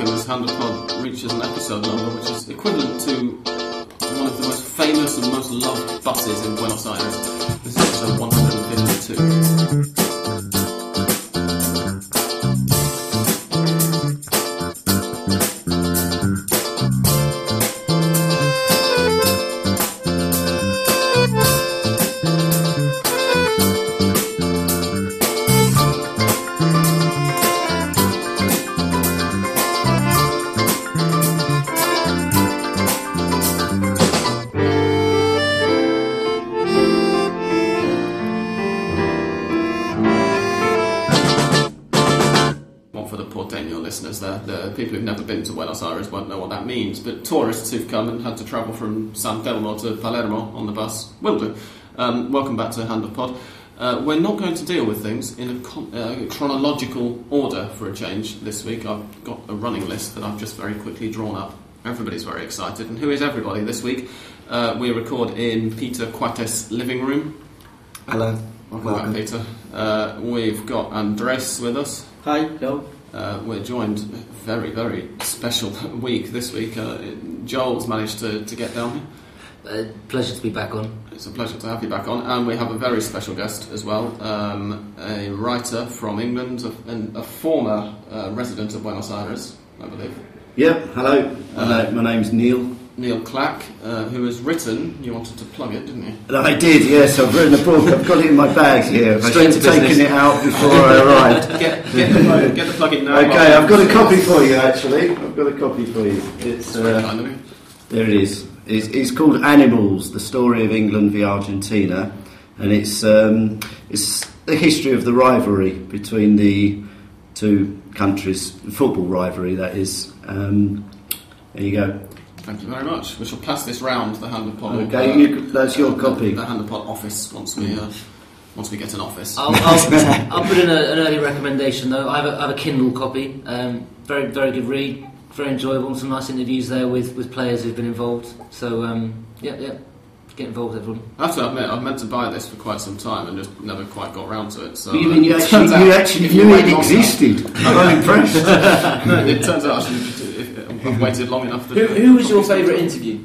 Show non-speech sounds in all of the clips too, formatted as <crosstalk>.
welcome as Hand of Pod reaches an episode number which is equivalent to one of the most famous and most loved buses in Buenos Aires. This is episode 152. But who've come and had to travel from San Telmo to Palermo on the bus will do. Um, welcome back to Hand of Pod. Uh, we're not going to deal with things in a con- uh, chronological order for a change this week. I've got a running list that I've just very quickly drawn up. Everybody's very excited. And who is everybody this week? Uh, we record in Peter Coates' living room. Hello. Welcome, back, Peter. Uh, we've got Andres with us. Hi. Hello. Uh, we're joined very, very special <laughs> week this week. Uh, Joel's managed to, to get down here. Uh, pleasure to be back on. It's a pleasure to have you back on. And we have a very special guest as well um, a writer from England, a, and a former uh, resident of Buenos Aires, I believe. Yep. Hello. Hello. My name's Neil. Neil Clack, uh, who has written, you wanted to plug it, didn't you? I did. Yes, I've written a book. I've got it in my bag here. I Straight should to have taken it out before I arrived. <laughs> Get, get, the, plug, get the plug in now. Okay, I've got a copy for you. Actually, I've got a copy for you. It's uh, kind of there. It is. It's, it's called Animals: The Story of England v Argentina, and it's um, it's the history of the rivalry between the two countries, football rivalry that is. Um, there you go. Thank you very much. We shall pass this round the Hand of Pod. Okay, you, that's your copy. The Hand of Pod office once we uh, once we get an office. I'll, I'll, <laughs> I'll put in a, an early recommendation though. I have a, I have a Kindle copy. Um, very very good read. Very enjoyable. Some nice interviews there with, with players who've been involved. So um, yeah yeah, get involved everyone. I have to admit, I've meant to buy this for quite some time and just never quite got round to it. So You mean you uh, actually, you actually if you knew it existed? I'm impressed. enough- <laughs> no, it turns out actually, if I've waited long enough. To Who, who was your favourite interview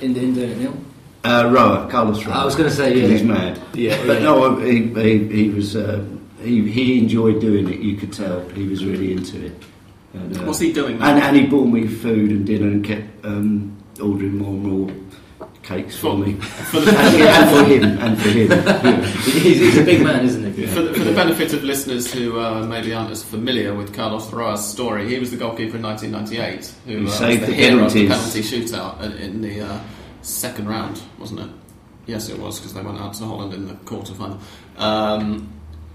in, the in doing Neil? Uh, Roa, Carlos Roa. I was going to say yeah. He's mad. Yeah, But yeah. no, he, he, he was. Uh, he, he enjoyed doing it. You could tell he was really into it. And, uh, What's he doing now? And, and he bought me food and dinner and kept um, ordering more and more cakes for For- me. for, the, and, <laughs> and for him. And for him. <laughs> he's, he's a big man, isn't he? for, the, for the benefit of listeners who uh, maybe aren't as familiar with Carlos Roa's story, he was the goalkeeper in 1998 who He uh, was saved the, the hero of the penalty shootout in, in the uh, second round, wasn't it? Yes, it was because they went out to Holland in the quarter final, um,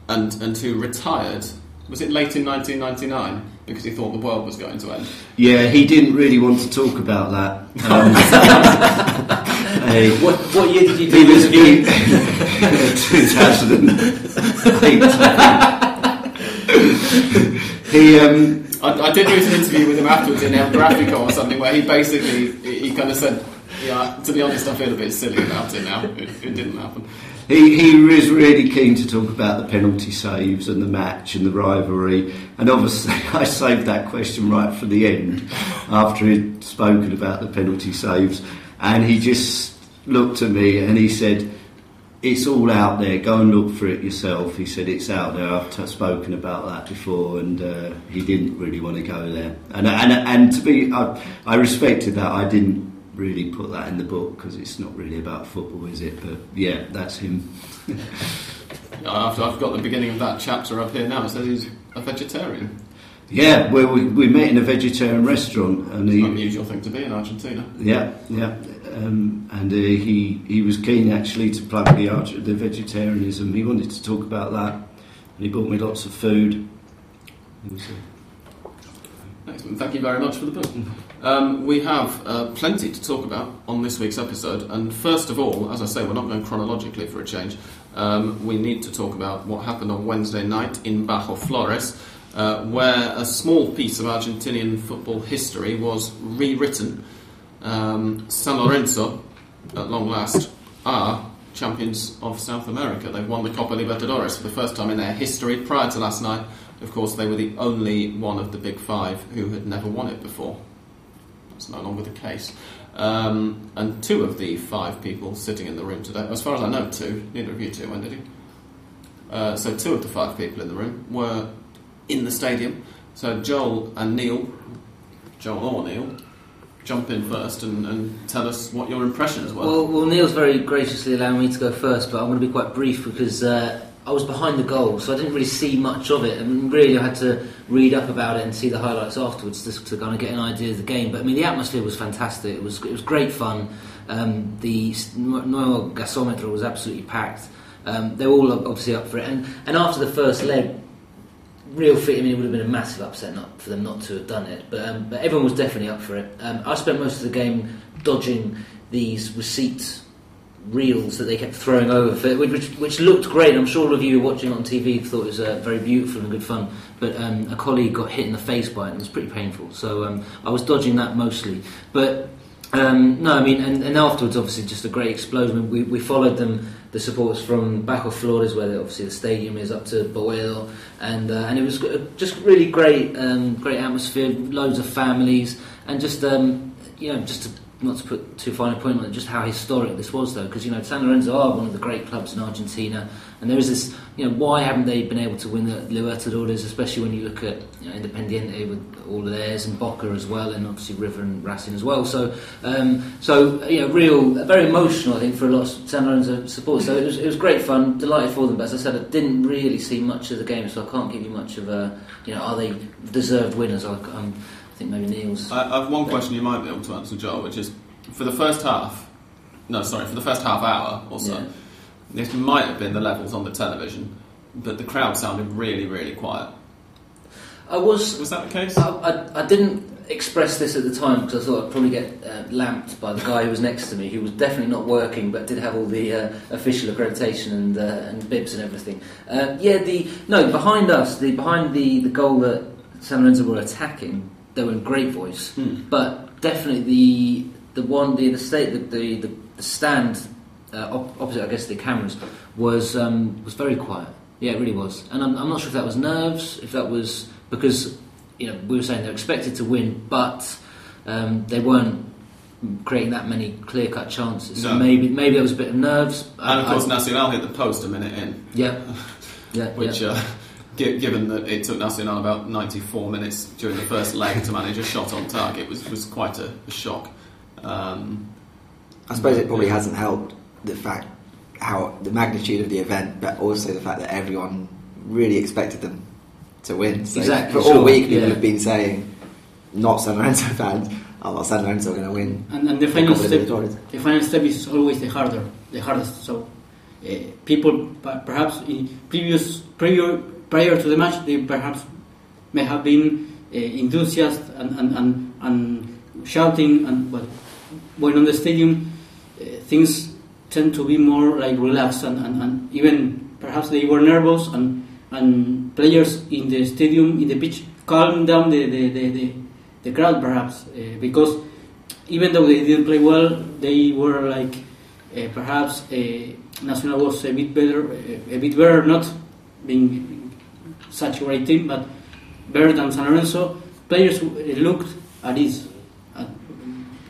and and who retired. Was it late in 1999 because he thought the world was going to end? Yeah, he didn't really want to talk about that. Um, <laughs> hey, What, what year did you do He the was in <laughs> 2008. he um, I, I did read an interview with him afterwards in El Grafico or something where he basically he, he kind of said, "Yeah, to be honest, I feel a bit silly about it now. It, it didn't happen." He he was really keen to talk about the penalty saves and the match and the rivalry. And obviously, <laughs> I saved that question right for the end after he'd spoken about the penalty saves. And he just looked at me and he said. It's all out there. Go and look for it yourself. He said it's out there. I've t- spoken about that before, and uh, he didn't really want to go there. And and and to be, I, I respected that. I didn't really put that in the book because it's not really about football, is it? But yeah, that's him. <laughs> I've, I've got the beginning of that chapter up here now. It says he's a vegetarian. Yeah, well, we, we met in a vegetarian restaurant, and It's an he, unusual thing to be in Argentina. yeah, yeah, um, and uh, he he was keen actually to plug the the vegetarianism. He wanted to talk about that, and he bought me lots of food. Excellent. Thank you very much for the book. <laughs> Um, we have uh, plenty to talk about on this week's episode, and first of all, as I say, we're not going chronologically for a change. Um, we need to talk about what happened on Wednesday night in Bajo Flores, uh, where a small piece of Argentinian football history was rewritten. Um, San Lorenzo, at long last, are champions of South America. They've won the Copa Libertadores for the first time in their history. Prior to last night, of course, they were the only one of the big five who had never won it before. That's no longer the case. Um, and two of the five people sitting in the room today, as far as I know, two, neither of you two went, did you? Uh, so two of the five people in the room were in the stadium. So Joel and Neil, Joel or Neil, jump in first and, and tell us what your impressions were. Well, well, Neil's very graciously allowing me to go first, but I'm going to be quite brief because uh, I was behind the goal, so I didn't really see much of it. I mean, really, I had to read up about it and see the highlights afterwards to, to kind of get an idea of the game. But I mean, the atmosphere was fantastic. It was it was great fun. Um, the Nuevo Gasómetro was absolutely packed. Um, they were all obviously up for it, and and after the first leg, real fit. I mean, it would have been a massive upset not for them not to have done it. But um, but everyone was definitely up for it. Um, I spent most of the game dodging these receipt reels that they kept throwing over, for, which, which looked great. I'm sure all of you watching on TV thought it was uh, very beautiful and good fun. But um, a colleague got hit in the face by it, and it was pretty painful. So um, I was dodging that mostly. But um, no, I mean, and, and, afterwards, obviously, just a great explosion. We, we followed them, the supporters from Bajo Flores, where obviously the stadium is, up to Boedo, and uh, and it was just really great, um, great atmosphere, loads of families, and just um, you know, just to not to put too fine a point on it, just how historic this was, though, because you know San Lorenzo are one of the great clubs in Argentina, and there is this, you know, why haven't they been able to win the Libertadores, especially when you look at you know, Independiente with all of theirs and Boca as well, and obviously River and Racing as well. So, um, so you know, real, very emotional, I think, for a lot of San Lorenzo supporters. So it was, it was great fun, delighted for them. But as I said, I didn't really see much of the game, so I can't give you much of a, you know, are they deserved winners? I, think maybe Neil's. I, I have one question you might be able to answer, Joel, which is for the first half. No, sorry, for the first half hour or so. Yeah. This might have been the levels on the television, but the crowd sounded really, really quiet. I was. Was that the case? I, I, I didn't express this at the time because I thought I'd probably get uh, lamped by the guy who was next to me, who was definitely not working, but did have all the uh, official accreditation and uh, and bibs and everything. Uh, yeah, the no behind us, the behind the, the goal that San Lorenzo were attacking, they were in great voice, hmm. but definitely the the one the the state the the, the, the stand uh, opposite, I guess, the cameras was um, was very quiet. Yeah, it really was, and I'm, I'm not sure if that was nerves, if that was because you know we were saying they're expected to win, but um, they weren't creating that many clear cut chances. So No. maybe maybe it was a bit of nerves. And of course, I- Nacional hit the post a minute in, yeah, <laughs> yeah, which, yeah. uh, given that it took Nacional about 94 minutes during the first leg to manage a shot on target, was, was quite a, a shock. Um, I suppose it probably hasn't helped the fact how the magnitude of the event, but also the fact that everyone really expected them to win. So Exactly, for all week, people yeah. have been saying, not San Lorenzo <laughs> fans, oh, well, San Lorenzo are going to win. And, and the the final step, the final step is always the harder, the hardest. So uh, people perhaps in previous prior prior to the match, they perhaps may have been uh, enthusiastic and, and, and, and shouting, and but when on the stadium, uh, things tend to be more like relaxed, and, and, and even perhaps they were nervous, and and players in the stadium in the pitch calmed down the the, the, the, the crowd perhaps uh, because even though they didn't play well, they were like perhaps Nacional was a bit better, a bit better, not being such a great team, but better than San Lorenzo. Players uh, looked at ease. At,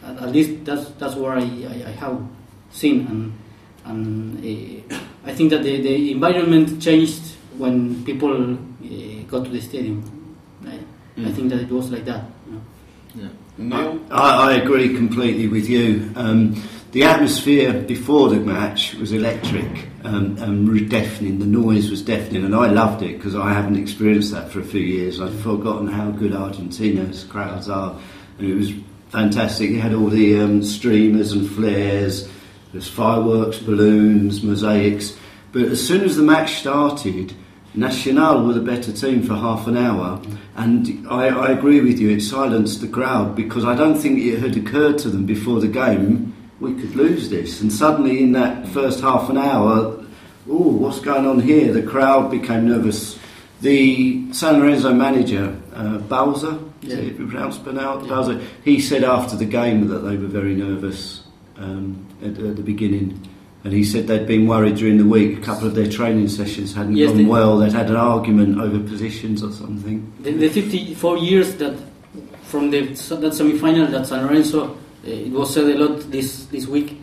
at, at least that's that's what I, I, I have seen, and and uh, I think that the, the environment changed when people uh, got to the stadium. I, I Mm. think that it was like that. you know. Neil? I, I agree completely with you. Um, the atmosphere before the match was electric um, and deafening. The noise was deafening, and I loved it because I haven't experienced that for a few years. I'd forgotten how good Argentina's crowds are, and it was fantastic. You had all the um, streamers and flares, there's fireworks, balloons, mosaics. But as soon as the match started, Nacional were the better team for half an hour, and I, I agree with you. It silenced the crowd because I don't think it had occurred to them before the game we could lose this. And suddenly, in that first half an hour, oh, what's going on here? The crowd became nervous. The San Lorenzo manager, uh, Bauza, is Yeah. it pronounced Bernal? Bauza, he said after the game that they were very nervous um, at, at the beginning. And he said they'd been worried during the week. A couple of their training sessions hadn't Yes, gone they- well. They'd had an argument over positions or something. The, the 54 years that from the that semi-final that San Lorenzo it was said a lot this this week.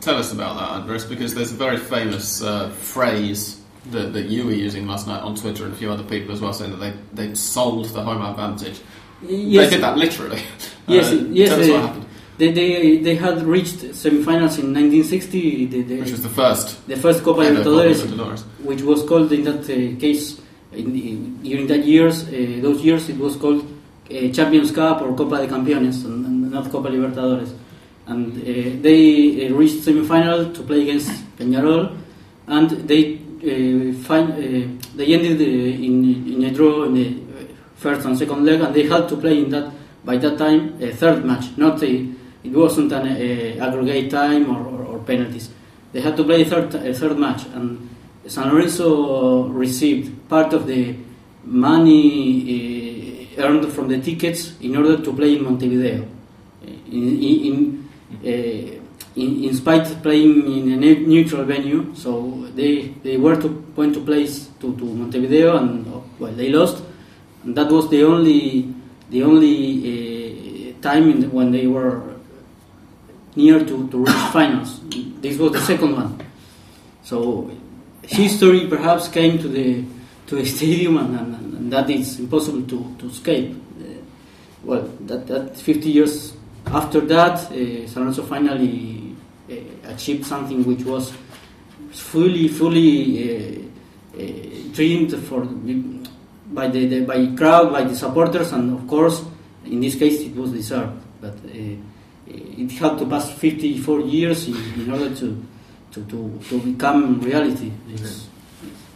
Tell us about that, Andres, because there's a very famous uh, phrase that, that you were using last night on Twitter and a few other people as well, saying that they they sold the home advantage. Yes, They did that literally. <laughs> Yes, Uh, yes, Tell us what happened. They, they, they had reached semi-finals in 1960, the, the, Which was the first the first Copa ever Copa Libertadores, Libertadores. which was called in that uh, case in, in, during that years uh, those years it was called uh, Champions Cup or Copa de Campeones and, and not Copa Libertadores. And uh, they uh, reached semi-final to play against Peñarol and they uh, fin- uh, they ended in, in a draw in the first and second leg and they had to play in that by that time a third match. Not a it wasn't an uh, aggregate time or, or, or penalties. They had to play a third, a third match and San Lorenzo received part of the money earned from the tickets in order to play in Montevideo. In, in, uh, in, in spite of playing in a ne- neutral venue, so they, they were to point to place to, to Montevideo and well they lost, and that was the only the only uh, time in the, when they were near to, to reach <coughs> finals. This was the second one. So history perhaps came to the to the <laughs> stadium, and, and, and that is impossible to, to escape. Uh, well, that, that 50 years after that, uh, San finally uh, achieved something which was fully, fully uh, uh, dreamed for by the, the by crowd, by the supporters, and of course, in this case, it was deserved. But uh, it had to pass 54 years in, in order to to, to, to become reality. It's,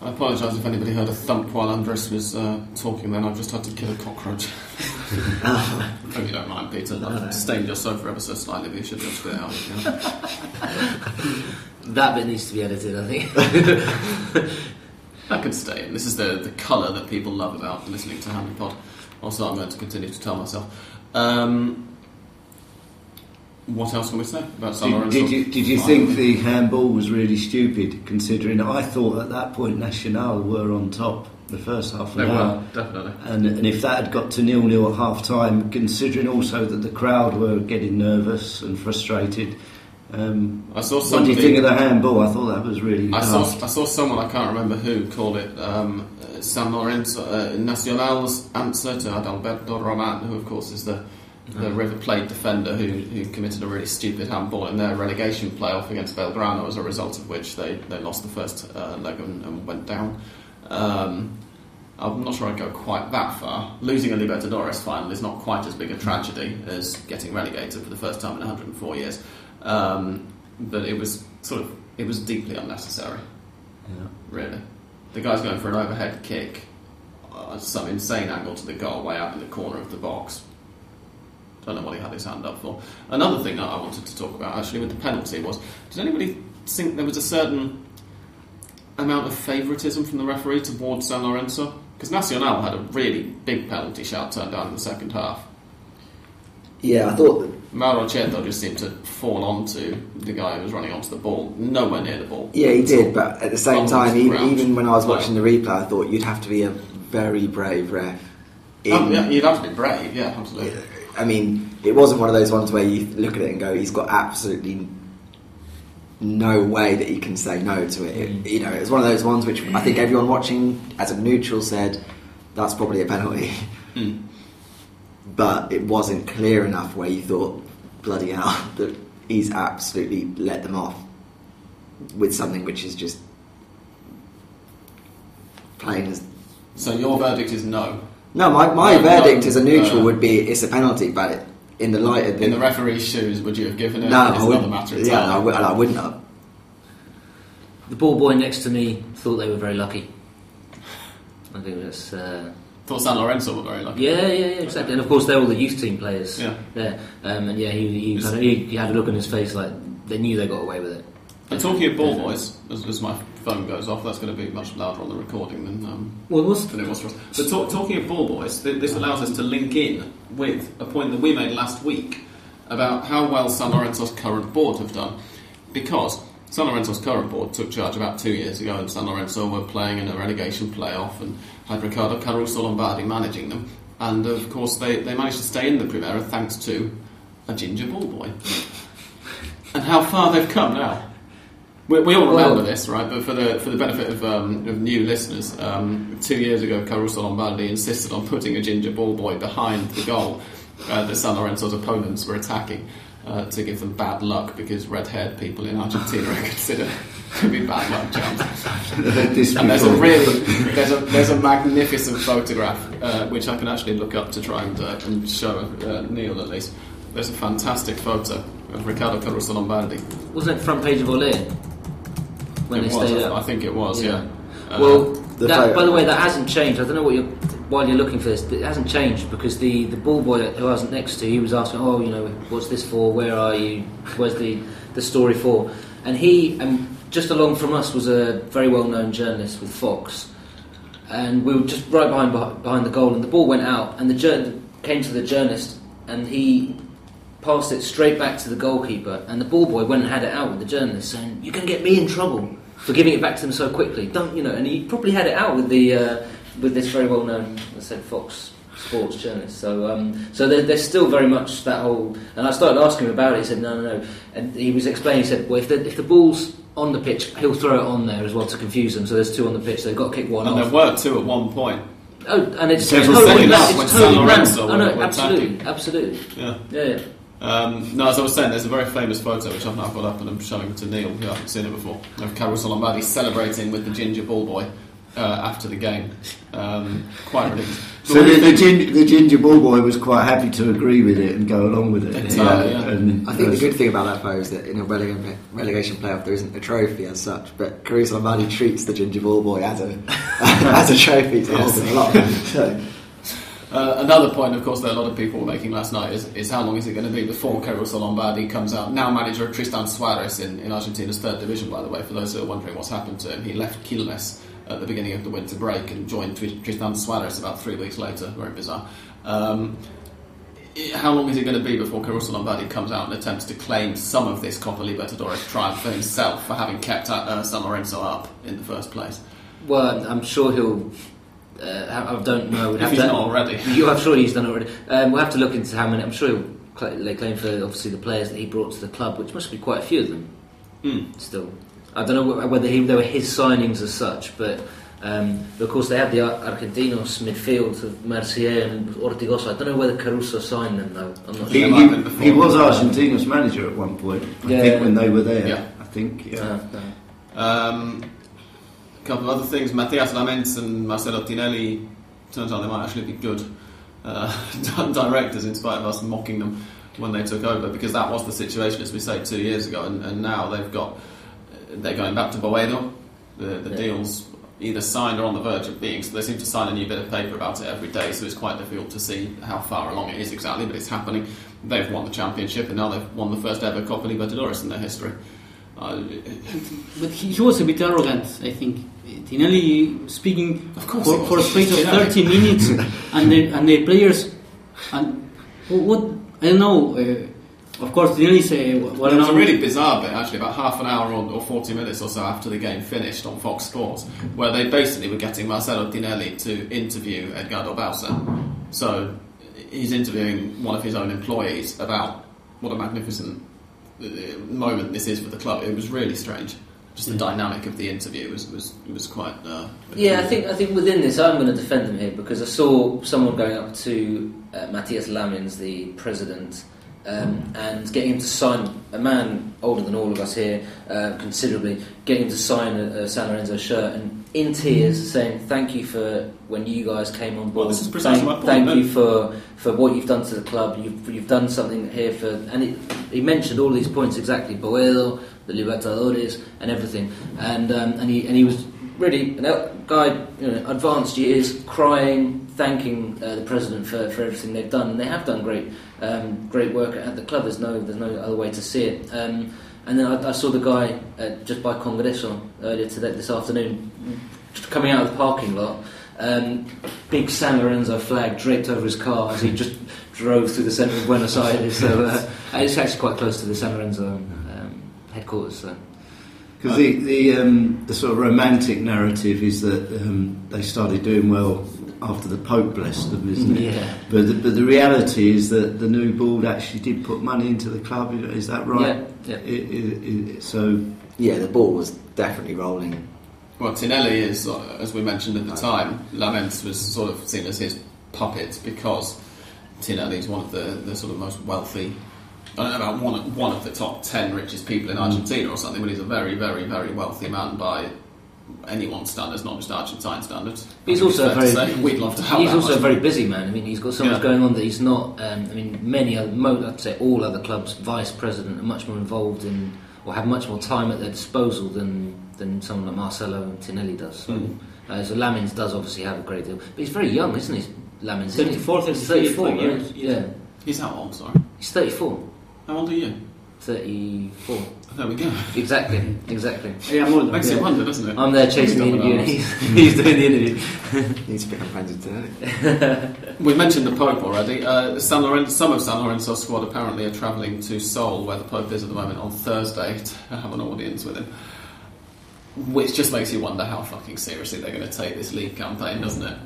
I apologise if anybody heard a thump while Andres was uh, talking then. I've just had to kill a cockroach. <laughs> Hope you don't mind, Peter. I've stained your sofa ever so slightly, but you should be able to get it out. you <laughs> know. That bit needs to be edited, I think. <laughs> That could stay in. This is the, the colour that people love about listening to Hand of Pod. Also, I'm going to continue to tell myself. Um, what else can we say about San Did, Lorenzo? did you, did you think the handball was really stupid, considering I thought at that point Nacional were on top the first half an hour? definitely. And, and if that had got to nil nil at half time, considering also that the crowd were getting nervous and frustrated, um, I saw what do you think of the handball? I thought that was really I saw. I saw someone, I can't remember who, called it um, San Lorenzo, uh, Nacional's answer to Adalberto Roman, who, of course, is the, the River Plate defender who, who committed a really stupid handball in their relegation playoff against Belgrano, as a result of which they, they lost the first uh, leg and, and went down. Um, I'm not sure I'd go quite that far. Losing a Libertadores final is not quite as big a tragedy as getting relegated for the first time in 104 years. Um, but it was sort of it was deeply unnecessary. Yeah. Really, the guy's going for an overhead kick, uh, some insane angle to the goal, way out in the corner of the box. Don't know what he had his hand up for. Another thing that I wanted to talk about actually with the penalty was: did anybody think there was a certain amount of favouritism from the referee towards San Lorenzo? Because Nacional had a really big penalty shout turned down in the second half. Yeah, I thought that Mauro just seemed to fall onto the guy who was running onto the ball, nowhere near the ball. Yeah, he did, but at the same time, even, ground. even when I was watching the replay, I thought you'd have to be a very brave ref. Oh, yeah, you'd have to be brave, yeah, absolutely. I mean, it wasn't one of those ones where you look at it and go, he's got absolutely no way that he can say no to it. It- You know, it was one of those ones which I think everyone watching as a neutral said, that's probably a penalty. Hmm. <laughs> But it wasn't clear enough where you thought, bloody hell, <laughs> that he's absolutely let them off with something which is just plain as So your verdict is no. No, my, my No, verdict no, as a neutral uh, would be it's a penalty, but in the light of the, In the referee's shoes, would you have given it? no, It's I another wouldn't. matter Yeah, I, entirely. would, I wouldn't have. the ball boy next to me thought they were very lucky. I think that's. Uh, Thought San Lorenzo were very lucky. yeah, yeah, yeah, exactly. And of course, they're all the youth team players. Yeah. there. Um, and yeah, he, he, kind of, he, he had a look on his face like they knew they got away with it. And talking of ball boys, as, as my phone goes off, that's going to be much louder on the recording than, um, what was than it was for us. But talk, talking of ball boys, th- this allows us to link in with a point that we made last week about how well San Lorenzo's current board have done. Because San Lorenzo's current board took charge about two years ago, and San Lorenzo were playing in a relegation playoff and had Ricardo Caruso Lombardi managing them. And of course, they, they managed to stay in the Primera thanks to a ginger ball boy. <laughs> and how far they've come now. We, we all remember Well- this, right? But for the for the benefit of, um, of new listeners, um, two years ago, Caruso Lombardi insisted on putting a ginger ball boy behind the goal uh, that San Lorenzo's opponents were attacking uh, to give them bad luck because red-haired people in Argentina are <laughs> considered to be bad luck charms. <laughs> And there's a really there's a there's a magnificent photograph uh, which I can actually look up to try and, uh, and show uh, Neil at least. There's a fantastic photo of Ricardo Caruso Lombardi. Wasn't it front page of Ole when It they was, stayed I, up? I think it was, yeah. Uh, well, The that, photo. by the way, that hasn't changed. I don't know what you're while you're looking for this. It hasn't changed because the, the ball boy who I was next to, he was asking, "Oh, you know, what's this for? Where are you? Where's the the story for?" And he, and just along from us, was a very well known journalist with Fox, and we were just right behind behind the goal, and the ball went out, and the jour- came to the journalist, and he passed it straight back to the goalkeeper, and the ball boy went and had it out with the journalist, saying, "You can get me in trouble for giving it back to them so quickly." Don't you know? And he probably had it out with the uh, with this very well known, I said, Fox sports journalist. So, um, so there, there's still very much that whole. And I started asking him about it. He said, "No, no, no," and he was explaining. He said, "Well, if the, if the ball's on the pitch, he'll throw it on there as well to confuse them. So there's two on the pitch. They've got to kick one and there off." were two at one point. Oh, and it's Several totally, seconds ran- when it's totally ran. Lorenzo Oh no, absolutely, attacking. absolutely. Yeah. Yeah, yeah. Um, no, as I was saying, there's a very famous photo which I've now got up and I'm showing to Neil, who hasn't seen it before, of Caruso Lombardi celebrating with the ginger ball boy uh, after the game. Um, quite ridiculous. So the, the, gin, the ginger ball boy was quite happy to agree with it and go along with it. Entirely, yeah. And I think the good thing about that photo is that in a relegation, relegation playoff there isn't a trophy as such, but Caruso Lombardi treats the ginger ball boy as a <laughs> as a trophy to hold him aloft. So, Uh, another point, of course, that a lot of people were making last night is, is how long is it going to be before Caruso Lombardi comes out? Now manager of Tristan Suarez in, in Argentina's third division, by the way, for those who are wondering what's happened to him. He left Quilmes at the beginning of the winter break and joined Tristan Suarez about three weeks later. Very bizarre. Um, how long is it going to be before Caruso Lombardi comes out and attempts to claim some of this Copa Libertadores triumph for himself for having kept uh, San Lorenzo up in the first place? Well, I'm sure he'll. Uh, I I don't know. We'd If have he's to, not already. <laughs> You, I'm sure he's done already. Um, we'll have to look into how many. I'm sure he'll cla- lay claim for obviously the players that he brought to the club, which must be quite a few of them. Hmm. Still, I don't know whether he, they were his signings as such, but. Um, but of course, they had the Ar- Argentinos midfield of Mercier and Ortigoza. I don't know whether Caruso signed them though. I'm not He, sure. might have been he, he was Argentina's manager at one point. I Yeah. think when they were there. Yeah. I think. Yeah. Uh, no. Um, a couple of other things. Matias Lammens and Marcelo Tinelli turns out they might actually be good uh, <laughs> directors in spite of us mocking them when they took over because that was the situation, as we say, two years ago, and, and now they've got they're going back to Boedo. The, the Yeah. deals either signed or on the verge of being, so they seem to sign a new bit of paper about it every day. So it's quite difficult to see how far along it is exactly, but it's happening. They've won the championship, and now they've won the first ever Copa Libertadores in their history. Uh, But he, he was a bit arrogant, I think. Tinelli speaking Of course for, for a space of 30 minutes, and the, and the players, and what, I don't know, uh, of course, Tinelli is a well there was a really bizarre bit, actually, about half an hour or, or 40 minutes or so after the game finished on Fox Sports, where they basically were getting Marcelo Tinelli to interview Edgardo Bauza. So he's interviewing one of his own employees about what a magnificent uh, moment this is for the club. It was really strange. Just the dynamic of the interview was was was quite. Uh, Yeah, I think I think within this, I'm going to defend them here because I saw someone going up to uh, Matias Lammens, the president, um, and getting him to sign a man older than all of us here, uh, considerably, getting him to sign a, a San Lorenzo shirt and in tears saying thank you for when you guys came on board. Well, this is precisely thank, my point, thank you for for what you've done to the club. You've you've done something here for, and it, he mentioned all these points exactly. Boedo, the Libertadores, and everything, and um, and he and he was really el- guy, you know, advanced years, crying, thanking uh, the president for, for everything they've done. And they have done great, um, great work at the club. There's no, there's no other way to see it. Um, and then I, I saw the guy uh, just by Congreso earlier today, this afternoon, just coming out of the parking lot. Um, big San Lorenzo flag draped over his car as he just drove through the centre of Buenos Aires. So uh, it's actually quite close to the San Lorenzo um, headquarters. So. Because the the, um, the sort of romantic narrative is that um, they started doing well after the Pope blessed them, isn't it? Yeah. But the, but the reality is that the new board actually did put money into the club. Is that right? Yeah, yeah. It, it, it, so Yeah, the ball was definitely rolling. Well, Tinelli is, as we mentioned at the time, Lammens was sort of seen as his puppet because Tinelli is one of the, the sort of most wealthy, I don't know about one of, one of the top ten richest people in Argentina or something, but he's a very, very, very wealthy man by anyone's standards, not just Argentine standards. He's also a very. We'd love to have He's also a very busy man. I mean, he's got so much Yeah. going on that he's not. Um, I mean, many other, I'd say all other clubs' vice president are much more involved in, or have much more time at their disposal than than someone like Marcelo and Tinelli does. So, Mm. uh, so Lammens does obviously have a great deal, but he's very young, isn't he? Lammens, isn't he? 34, 34, right? years, Yeah. yeah. He's how old, sorry? he's thirty-four. How old are you? 34. There we go. Exactly, exactly. <laughs> Yeah, I'm older. Makes yeah. you wonder, doesn't it? I'm there chasing the interview, and he's, <laughs> he's doing the interview. Need to become friends with Tinelli. We mentioned the Pope already. Uh, San Lorenzo, some of San Lorenzo's squad apparently are travelling to Seoul, where the Pope is at the moment, on Thursday <laughs> to have an audience with him. Which just makes you wonder how fucking seriously they're going to take this league campaign, doesn't it?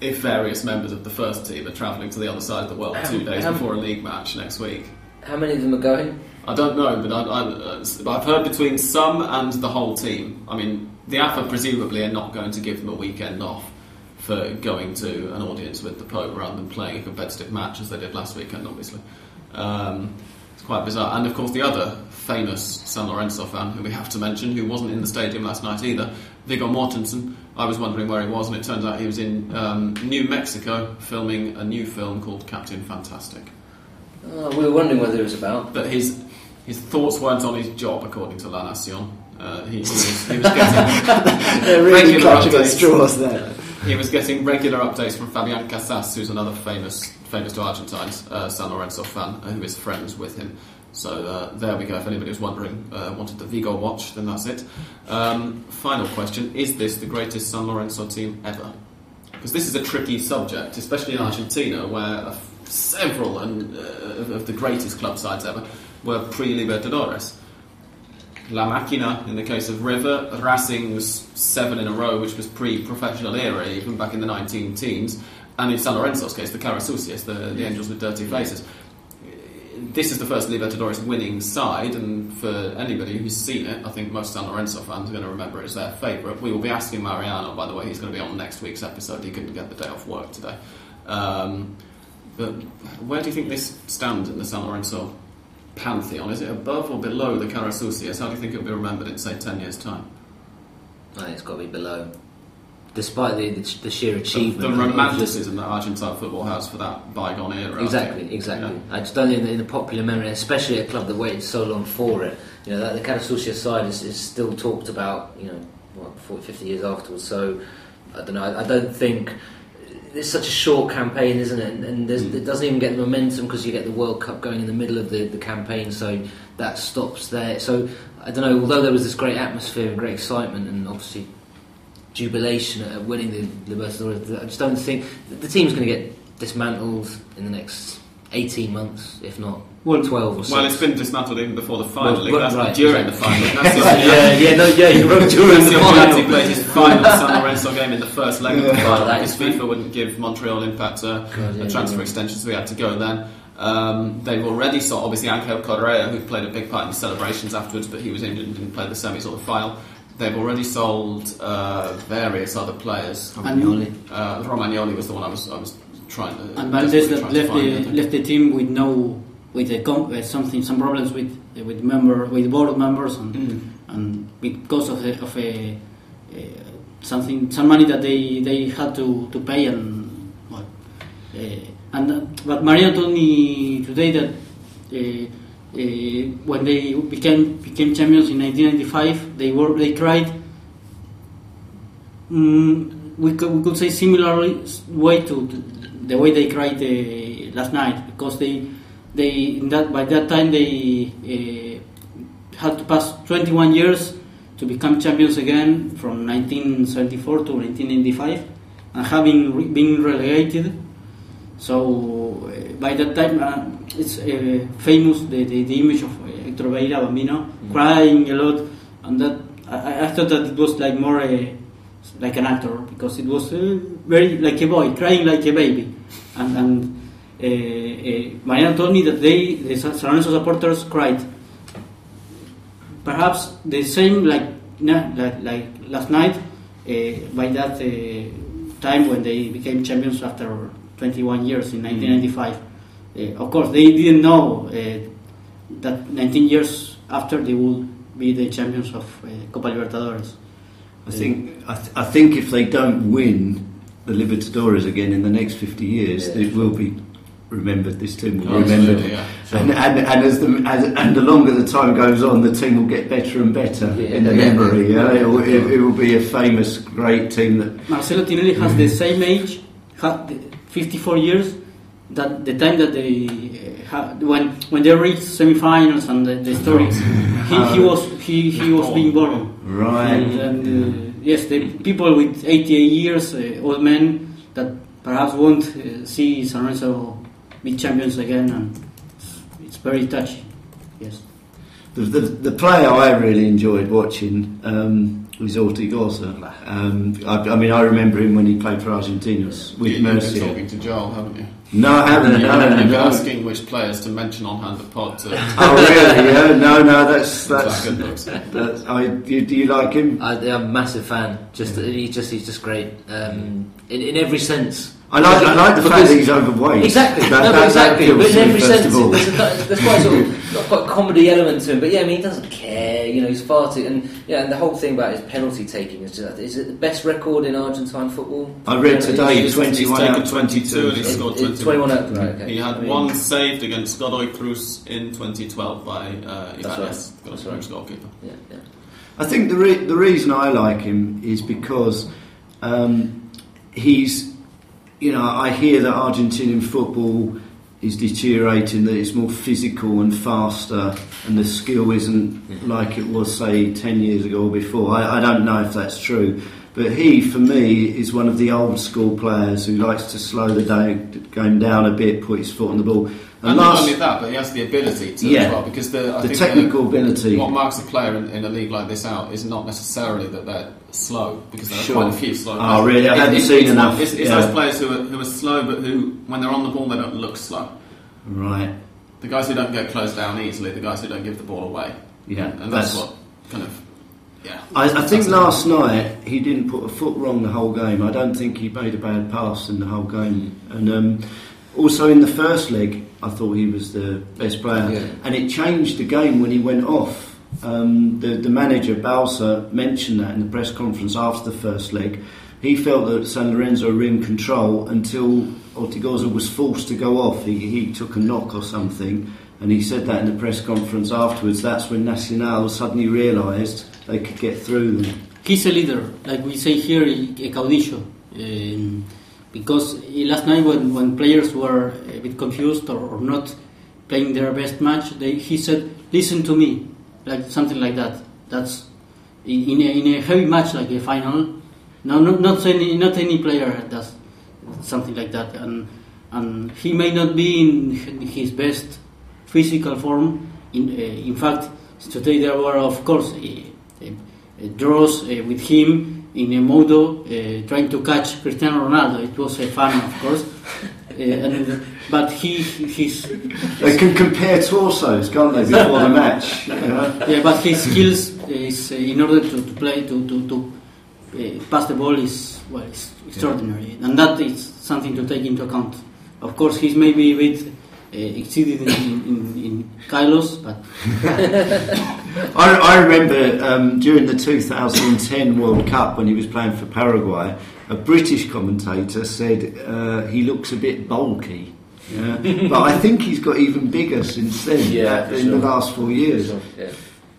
If various members of the first team are travelling to the other side of the world two Um, days um, before a league match next week. How many of them are going? I don't know, but I, I, uh, I've heard between some and the whole team. I mean, the AFA presumably are not going to give them a weekend off for going to an audience with the Pope rather than playing a competitive match as they did last weekend, obviously. Um, it's quite bizarre. And of course, the other famous San Lorenzo fan who we have to mention, who wasn't in the stadium last night either, Viggo Mortensen. I was wondering where he was, and it turns out he was in um, New Mexico filming a new film called Captain Fantastic. Oh, we were wondering whether it was about. But his his thoughts weren't on his job, according to La Nacion. Uh, he, he, was, he was getting <laughs> They're really regular clutching at updates. straws there. He was getting regular updates from Fabian Casas, who's another famous famous to Argentines uh, San Lorenzo fan, uh, who is friends with him. So uh, there we go. If anybody was wondering, uh, wanted the Viggo watch, then that's it. Um, final question: Is this the greatest San Lorenzo team ever? Because this is a tricky subject, especially in Argentina, where several and, uh, of the greatest club sides ever were pre-Libertadores. La Máquina, in the case of River, Racing's seven in a row, which was pre-professional era, even back in the 19 teens, and in San Lorenzo's case, the Carasucias, the, the Angels with Dirty Faces. This is the first Libertadores winning side, and for anybody who's seen it, I think most San Lorenzo fans are going to remember it as their favourite. We will be asking Mariano, by the way, he's going to be on next week's episode. He couldn't get the day off work today. Um, but where do you think this stands in the San Lorenzo pantheon? Is it above or below the Carasucias? How do you think it'll be remembered in, say, 10 years' time? I think it's got to be below. Despite the, the, the sheer achievement. the just- romanticism that Argentine football has for that bygone era. Exactly, exactly. Yeah. I just don't think in the popular memory, especially a club that waited so long for it, you know, that the Carasucia side is, is still talked about, you know, what, 40, 50 years afterwards. So, I don't know, I, I don't think. It's such a short campaign, isn't it? And, and there's, Mm. it doesn't even get the momentum because you get the World Cup going in the middle of the, the campaign, so that stops there. So, I don't know, although there was this great atmosphere and great excitement and obviously jubilation at winning the Libertadores. I just don't think the team's going to get dismantled in the next 18 months, if not Well, 12 or so. Well, it's been dismantled even before the final. Well, That's right, during exactly. the final. <laughs> That's the, yeah, yeah, no, yeah, you wrote during the final. Piatti played his final San Lorenzo game in the first leg of the final because FIFA wouldn't give Montreal Impact a, God, yeah, a transfer yeah. extension, so we had to go then. Um, they've already saw obviously Angel Correa, who played a big part in the celebrations afterwards, but he was injured and didn't play the semis or the final. They've already sold uh, various other players. Romagnoli. Uh, Romagnoli was the one I was I was trying to. And Valdez desperately that trying left the left the team with no with a com- uh, something some problems with uh, with member with board members and Mm. and because of a, of a uh, something some money that they they had to, to pay and well, uh, and uh, but Maria told me today that when they became became champions in 1995 they were they tried mm, we could, we could say similarly way to, the way they cried uh, last night because they they that by that time they uh, had to pass 21 years to become champions again from 1974 to 1995 and having re- been relegated so uh, by that time uh, it's uh, famous the, the, the image of Hector Veira Bambino crying a lot and that I, I thought that it was like more like an actor because it was uh, very like a boy crying like a baby, and and uh, uh, Mariano told me that they the San Lorenzo supporters cried. Perhaps the same like na- like, like last night uh, by that uh, time when they became champions after 21 years in 1995. Uh, of course, they didn't know uh, that 19 years after they would be the champions of uh, Copa Libertadores. I think I, th- I think if they don't win the Libertadores again in the next 50 years, Yeah. it will be remembered. This team will be Oh, remembered. absolutely, yeah. And, and, and as the as, and the longer the time goes on, the team will get better and better Yeah. in the Yeah. memory. Yeah, it, will, it, it will be a famous, great team that Marcelo Tinelli has the same age, ha- 54 years, that the time that they uh, ha- when when they reached semifinals and the, the stories, <laughs> he, he was he, he was being born. right. And, and, uh, yes, the people with 88 years, uh, old men that perhaps won't uh, see San Lorenzo be champions again, and it's, it's very touchy. Yes. The, the, the player I really enjoyed watching um, was Ortigoza. Um, I, I mean, I remember him when he played for Argentinos with You- You've been Mercier. talking to Joel, haven't you? No, I haven't. You've No, been- no, you've no. asking which players to mention on Hand of Pod to. Oh, really? Yeah. No, no. That's That's that's. that's I, do, do you like him? I, I'm a massive fan. Just he's just he's just great um, in in every sense. I like, I like the fact that he's overweight. Exactly, That, no, that, but exactly. That But in every sense, there's, a, there's quite sort of <laughs> got quite a comedy element to him. But yeah, I mean, he doesn't care. You know, he's far too. And yeah, and the whole thing about his penalty taking is just is it the best record in Argentine football? I read Yeah, today He's- 21 he's out of 22 and 22. he's scored it- 21. 21 out, right, okay. He had I mean- one saved against Godoy Cruz in 2012 by uh, That's Ibanez, right. Godoy Cruz right. goalkeeper. Yeah, yeah. I think the re- the reason I like him is because um, he's, you know, I hear that Argentinian football is deteriorating, that it's more physical and faster, and the skill isn't like it was, say, 10 years ago or before. I, I don't know if that's true. But he, for me, is one of the old school players who likes to slow the game down a bit, put his foot on the ball. And not only that, but he has the ability to Yeah. as well. Because the, I the think technical ability. what marks a player in, in a league like this out is not necessarily that they're slow, because there are Sure. quite a few slow. players. Oh, really? I haven't it- seen it's enough, One, it's it's yeah. those players who are, who are slow, but who, when they're on the ball, they don't look slow. Right. The guys who don't get closed down easily, the guys who don't give the ball away, Yeah. and that's, what kind of yeah. I, I think That's- last night he didn't put a foot wrong the whole game. I don't think he made a bad pass in the whole game. And um, also in the first leg, I thought he was the best player. Yeah. And it changed the game when he went off. Um, the, the manager, Bauza, mentioned that in the press conference after the first leg. He felt that San Lorenzo were in control until Ortigoza was forced to go off. He, he took a knock or something. And he said that in the press conference afterwards. That's when Nacional suddenly realised they could get through them. He's a leader, like we say here, a caudillo. Um, because eh, last night, when, when players were a bit confused or, or not playing their best match, they, he said, "Listen to me," like something like that. That's in a, in a heavy match like a final. No, not not any not any player does something like that, and and he may not be in his best physical form. In uh, in fact, today there were of course. eh, eh, uh, draws uh, with him in a modo uh, trying to catch Cristiano Ronaldo. It was a fun, of course. Uh, and, but he, he's They can compare torsos, can't they, before the match? you <laughs> know? yeah, but his skills is uh, in order to, to play to to, to uh, pass the ball is well, it's extraordinary, and that is something to take into account. Of course, he's maybe a bit uh, exceeded in, in, in Kylos, but <laughs> I, I remember um, during the 2010 World Cup when he was playing for Paraguay, a British commentator said uh, he looks a bit bulky. Yeah. but I think he's got even bigger since then, Yeah, in sure. the last four years. Yeah.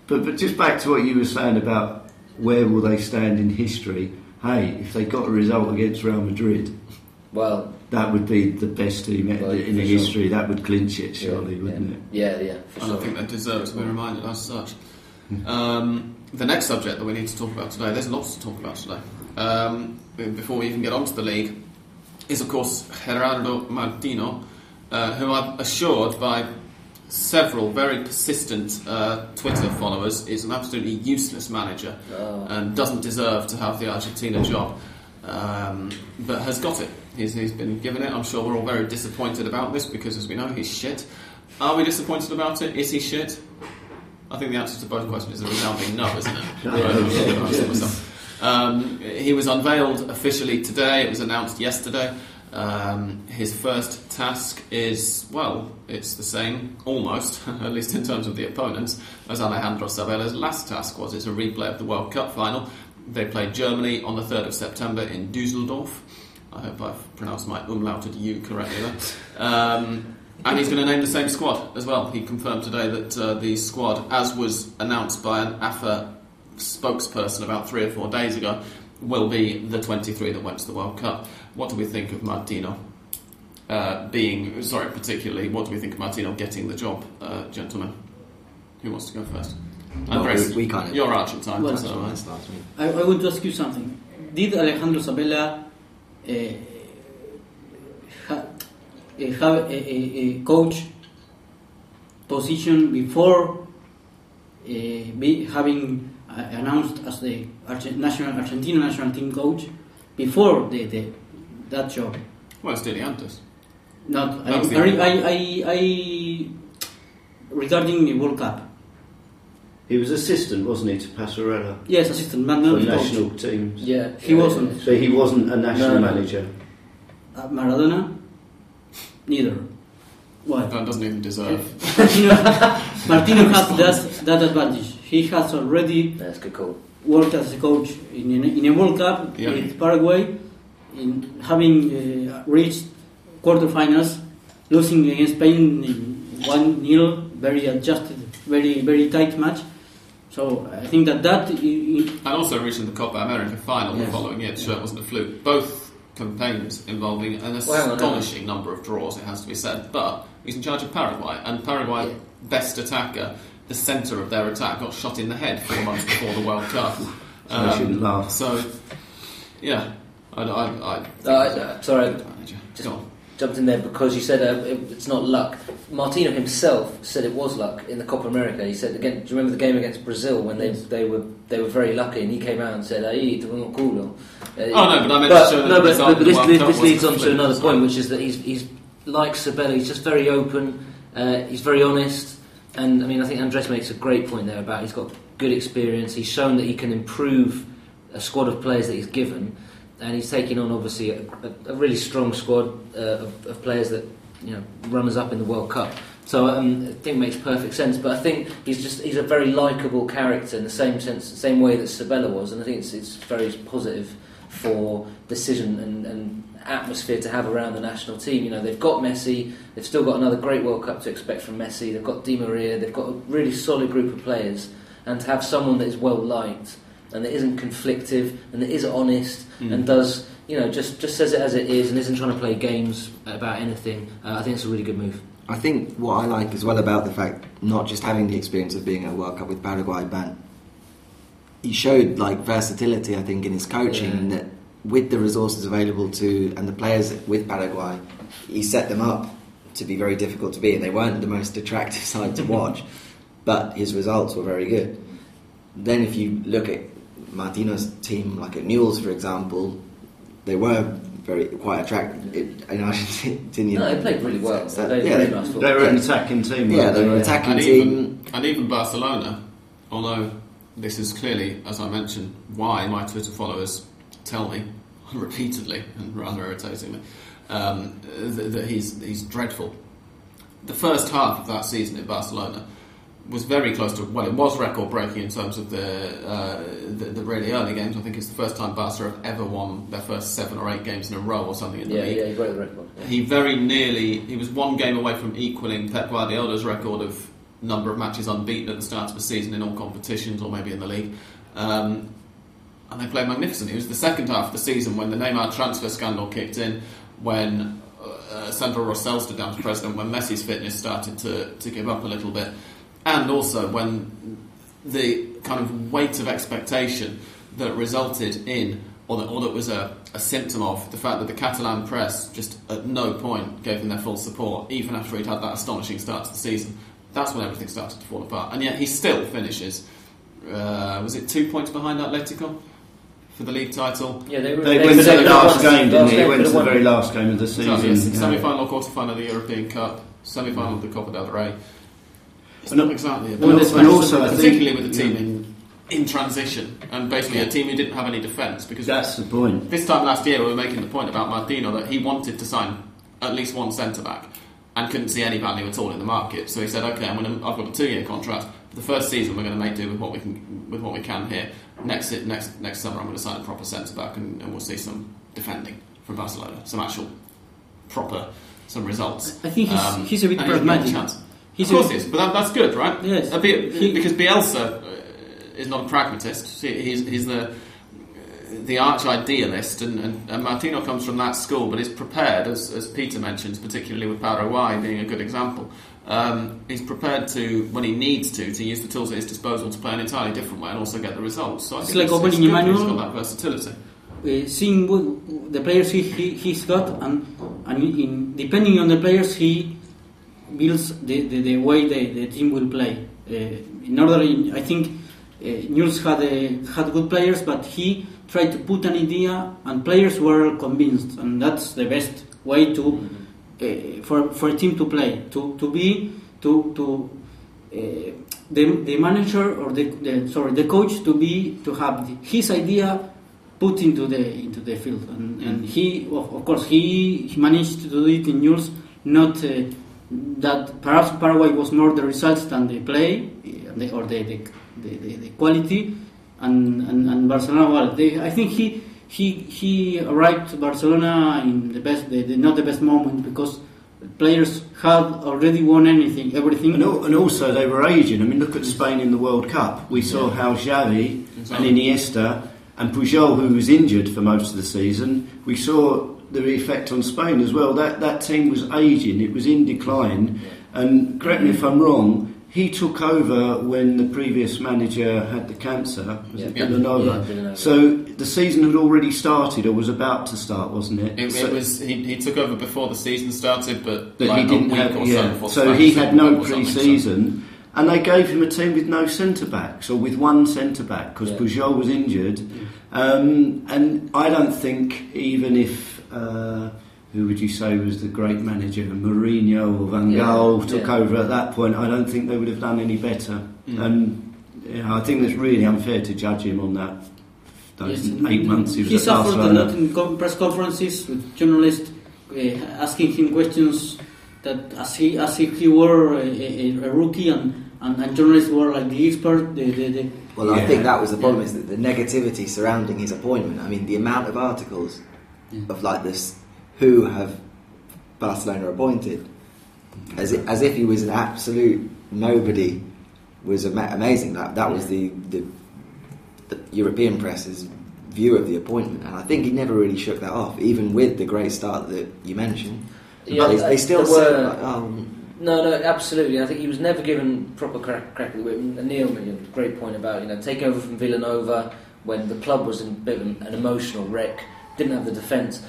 But, but just back to what you were saying about where will they stand in history. Hey, if they got a result against Real Madrid, Well, that would be the best team in in for the sure. history. That would clinch it, surely, yeah, wouldn't yeah. it? Yeah, yeah, for I sure. don't think that deserves to be reminded as such. Um, the next subject that we need to talk about today, there's lots to talk about today, um, before we even get on to the league, is of course Gerardo Martino, uh, who I'm assured by several very persistent uh, Twitter followers, is an absolutely useless manager Oh. and doesn't deserve to have the Argentina job, um, but has got it. He's, he's been given it. I'm sure we're all very disappointed about this because, as we know, he's shit. Are we disappointed about it? Is he shit? I think the answer to both questions is a resounding no, isn't it? No. Right, I'm not gonna answer myself. Um, he was unveiled officially today. It was announced yesterday. Um, his first task is, well, it's the same, almost, <laughs> at least in terms of the opponents, as Alejandro Sabella's last task was. It's a replay of the World Cup final. They played Germany on the 3rd of September in Dusseldorf. I hope I've pronounced my umlauted U correctly there. Um, and he's going to name the same squad as well. He confirmed today that uh, the squad, as was announced by an AFA spokesperson about three or four days ago, will be the 23 that went to the World Cup. What do we think of Martino uh, being, sorry, particularly, what do we think of Martino getting the job, uh, gentlemen? Who wants to go first? Well, Andres, we- we kind of- You're Argentine, Well, so, uh, I, I want to ask you something. Did Alejandro Sabella ha, uh, have a, a, a coach position before uh, be, having uh, announced as the Arge- national Argentina national team coach before the, the that job? well, Dili Antes. Not I, That was the I, I, I, I regarding the World Cup. He was assistant, wasn't he, to Passarella Yes, assistant, but for not coach. national teams. Yeah, He wasn't. So he wasn't a national No, no. manager. Uh, Maradona, neither. Why? That doesn't even deserve. Martino, <laughs> Martino has that, that advantage. He has already That's good call. worked as a coach in a, in a World Cup Yeah. with Paraguay, in having uh, reached quarterfinals, losing against Spain in one 0 very adjusted, very very tight match. So I think that that i- i- And also reaching the Copa America final the Yes. following year, sure it wasn't a fluke. Both campaigns involving an Well, hang on, hang on. astonishing number of draws, it has to be said. But he's in charge of Paraguay, and Paraguay, Yeah. best attacker, the centre of their attack, got shot in the head four months before the World Cup. <laughs> So I shouldn't laugh. So, yeah, I, I, I Uh, he's a uh, sorry, just- Go on. Jumped in there because you said uh, it, it's not luck. Martino himself said it was luck in the Copa America. He said again. Do you remember the game against Brazil when they they were they were very lucky and he came out and said, "Ahí, tengo un culo." Uh, Oh, no, but I meant to show that no, the but, but, this, this, this leads on to another point, which is that he's he's like Sabella. He's just very open. Uh, he's very honest, and I mean, I think Andres makes a great point there about he's got good experience. He's shown that he can improve a squad of players that he's given, and he's taking on obviously a, a, a really strong squad uh, of, of players that you know runners up in the World Cup. So um, I think it makes perfect sense. But I think he's just he's a very likable character in the same sense, same way that Sabella was, and I think it's it's very positive for decision and, and atmosphere to have around the national team. You know, they've got Messi, they've still got another great World Cup to expect from Messi. They've got Di Maria, they've got a really solid group of players, and to have someone that is well liked and that isn't conflictive and that is honest Mm. and does you know just just says it as it is and isn't trying to play games about anything. Uh, I think it's a really good move. I think what I like as well about the fact not just having the experience of being at a World Cup with Paraguay, but he showed like versatility. I think in his coaching Yeah. and that with the resources available to and the players with Paraguay, he set them up to be very difficult to beat. And they weren't the most attractive <laughs> side to <laughs> watch, but his results were very good. Then if you look at Martino's team, like at Newell's for example, they were very quite attractive in Argentinian. No, they played really well. They Yeah, really they- nice football. They were an attacking team. Yeah, they were an attacking and team. even, and even Barcelona, although this is clearly, as I mentioned, why my Twitter followers tell me <laughs> repeatedly and rather irritatingly um, that, that he's he's dreadful. The first half of that season at Barcelona was very close to well, it was record breaking in terms of the, uh, the the really early games. I think it's the first time Barca have ever won their first seven or eight games in a row or something in the Yeah, league. yeah, he broke the record. Yeah. He very nearly, he was one game away from equaling Pep Guardiola's record of number of matches unbeaten at the start of the season in all competitions, or maybe in the league. Um, and they played magnificent. It was the second half of the season when the Neymar transfer scandal kicked in, when uh, Sandro Rossell stood down as president, when Messi's fitness started to, to give up a little bit, and also when the kind of weight of expectation that resulted in, or that, or that was a, a symptom of, the fact that the Catalan press just at no point gave him their full support, even after he'd had that astonishing start to the season. That's when everything started to fall apart. And yet he still finishes. Uh, was it two points behind Atletico for the league title? Yeah, they, were, They they went to the were last game, didn't last he? game He went to the very last game of the So, season. yes, yeah. semi-final, quarter-final of the European Cup, semi-final of the Copa del Rey. It's And- not exactly a Well, bad and also I think- particularly with a team yeah. in in transition and basically a team who didn't have any defence because That's the point. this time last year we were making the point about Martino that he wanted to sign at least one centre back and couldn't see any value at all in the market. So he said, "Okay, I'm gonna, I've got a two-year contract. For the first season, we're going to make do with what we can with what we can here. Next next next summer, I'm going to sign a proper centre back, and, and we'll see some defending from Barcelona, some actual proper some results. I think he's, Um, he's a bit and he's a pragmatic. He's of course a, he is, but that, that's good, right? Yes. Bit- He- because Bielsa uh, is not a pragmatist. He's, he's the the arch idealist, and, and, and Martino comes from that school, but is prepared, as, as Peter mentions, particularly with Paraguay being a good example. Um, he's prepared to, when he needs to, to use the tools at his disposal to play an entirely different way and also get the results. So I It's think like opening that Emmanuel. He's got that versatility. uh, seeing what, the players he, he, he's got, and, and in, depending on the players, he builds the, the, the way the, the team will play. Uh, in order, in, I think uh, Newell's had, uh, had good players, but he tried to put an idea, and players were convinced, and that's the best way to uh, for, for a team to play, to, to be, to, to uh, the, the manager or the, the sorry the coach to be to have the, his idea put into the into the field. And, and he of, of course he, he managed to do it in Newell's not uh, that perhaps Paraguay was more the results than the play uh, or the the, the, the, the quality and, and, and Barcelona well they, I think he he he arrived to Barcelona in the best the, not the best moment because players had already won anything everything And, and also they were aging. I mean, look at Spain in the World Cup. We saw how Xavi and Iniesta and Pujol, who was injured for most of the season, we saw the effect on Spain as well. That that team was aging. It was in decline. And correct me if I'm wrong. He took over when the previous manager had the cancer. Was it Yeah. Vilanova? Yeah. So the season had already started, or was about to start, wasn't it? It, So- it was he, he took over before the season started, but that like he didn't have. or so Yeah. before So he had no Bowl or something, so- pre-season, and they gave him a team with no centre backs or with one centre back because Yeah. Pujol was injured. Um, and I don't think even if. Uh, who would you say was the great manager? Mourinho or Van Yeah, Gaal took yeah. over at that point. I don't think they would have done any better. Mm. And you know, I think it's really unfair to judge him on that. Those Yes, eight months he was he at suffered a lot in co- press conferences with journalists uh, asking him questions that as he as if he were a, a, a rookie and, and, and journalists were like the expert the, the, the Well, I think that was the problem is that the negativity surrounding his appointment. I mean, the amount of articles Yeah. of like this, who have Barcelona appointed, as if, as if he was an absolute nobody, was ama- amazing. That that was the, the the European press's view of the appointment, and I think he never really shook that off, even with the great start that you mentioned. Yeah, but they, they still were- uh, like, oh, No, no, absolutely. I think he was never given proper crack, crack at the whip. And Neil made a great point about you know taking over from Vilanova when the club was in a bit of an, an emotional wreck, didn't have the defence.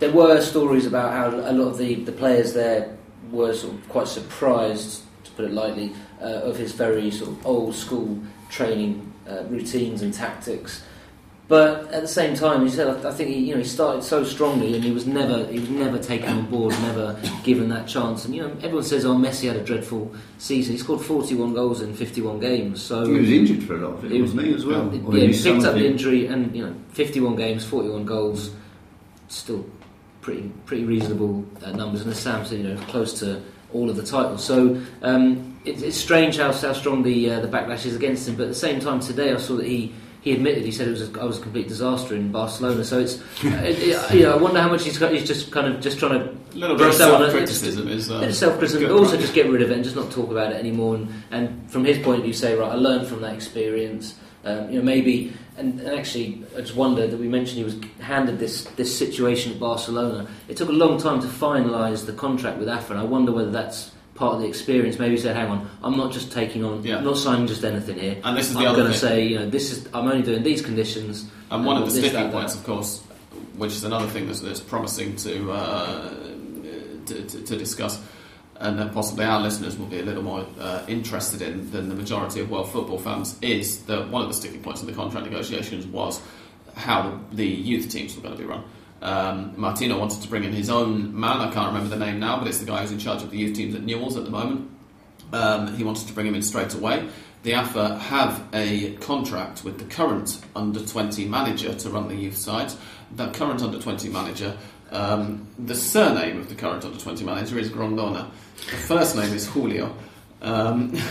There were stories about how a lot of the, the players there were sort of quite surprised, to put it lightly, uh, of his very sort of old school training uh, routines and tactics. But at the same time, he said, I, think he, you know, he started so strongly, and he was never, he was never taken on board, never given that chance. And you know, everyone says, "Oh, Messi had a dreadful season. He scored 41 goals in 51 games." So He was injured for a lot of it, He was- wasn't as well? Or yeah, he he missed some picked up the injury, and you know, 51 games, 41 goals, still pretty pretty reasonable uh, numbers. And as Sam said, you know, close to all of the titles. So um, it, it's strange how, how strong the uh, the backlash is against him. But at the same time, today I saw that he. He admitted he said it was a, I was a complete disaster in Barcelona. So it's uh, it, it, you know I wonder how much he's, got- he's just kind of just trying to A little bit of one. self-criticism is uh, bit of self-criticism, but also right? just get rid of it and just not talk about it anymore. And, and from his point of view, say, right, I learned from that experience. Um, you know, maybe, and, and actually, I just wonder that we mentioned he was handed this this situation at Barcelona. It took a long time to finalise the contract with AFA, and I wonder whether that's part of the experience. Maybe said, "Hang on, I'm not just taking on, Yeah. I'm not signing just anything here. And this is the I'm going to say, you know, this is I'm only doing these conditions." And one of uh, the this, sticking points, that. of course, which is another thing that's, that's promising to, uh, to, to, to discuss, and that possibly our listeners will be a little more uh, interested in than the majority of world football fans, is that one of the sticking points in the contract negotiations was how the youth teams were going to be run. Um, Martino wanted to bring in his own man. I can't remember the name now, but it's the guy who's in charge of the youth teams at Newell's at the moment. Um, he wanted to bring him in straight away. The AFA have a contract with the current under 20 manager to run the youth sides. That current under 20 manager, um, the surname of the current under 20 manager is Grondona. The first name is Julio. Um, <laughs>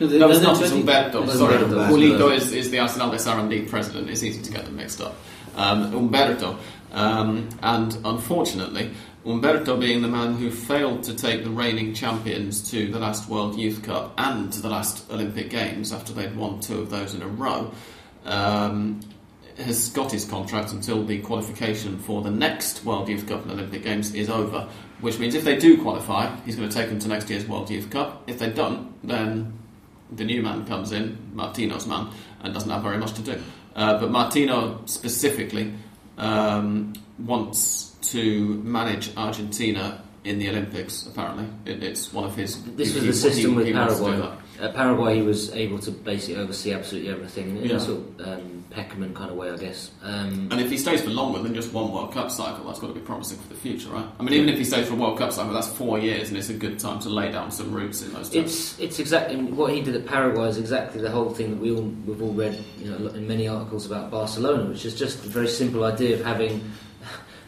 No, the- no, it's not. It's Humberto. Sorry, Humberto. Julito is, is the Arsenal de Sarandí president. It's easy to get them mixed up. Um, Humberto, um, and unfortunately, Humberto being the man who failed to take the reigning champions to the last World Youth Cup and to the last Olympic Games after they'd won two of those in a row, um, has got his contract until the qualification for the next World Youth Cup and Olympic Games is over. Which means if they do qualify, he's going to take them to next year's World Youth Cup. If they don't, then the new man comes in, Martino's man, and doesn't have very much to do. Uh, but Martino specifically um, wants to manage Argentina in the Olympics. Apparently, it, it's one of his. This was the he- system he- with he Paraguay. At Paraguay, he was able to basically oversee absolutely everything in Yeah. a sort of um, Pékerman kind of way, I guess. Um, And if he stays for longer than just one World Cup cycle, that's got to be promising for the future, right? I mean, even if he stays for a World Cup cycle, that's four years, and it's a good time to lay down some roots in those terms. It's it's exactly what he did at Paraguay is exactly the whole thing that we all we've all read you know in many articles about Barcelona, which is just a very simple idea of having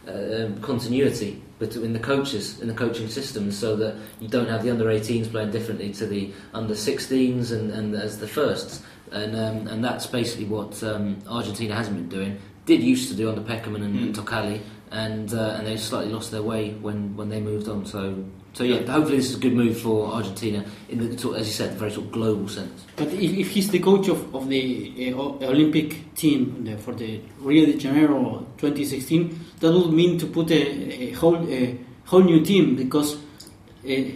uh, um, continuity between the coaches in the coaching system, so that you don't have the under 18s playing differently to the under 16s and, and as the firsts, and um, and that's basically what um, Argentina hasn't been doing. Did used to do under Pékerman and, and Mm. Tocalli, and uh, and they slightly lost their way when, when they moved on. So so yeah, hopefully this is a good move for Argentina in the sort as you said, very sort of global sense. But if, if he's the coach of, of the uh, Olympic team the, for the Rio de Janeiro 2016, that would mean to put a, a whole a whole new team because uh,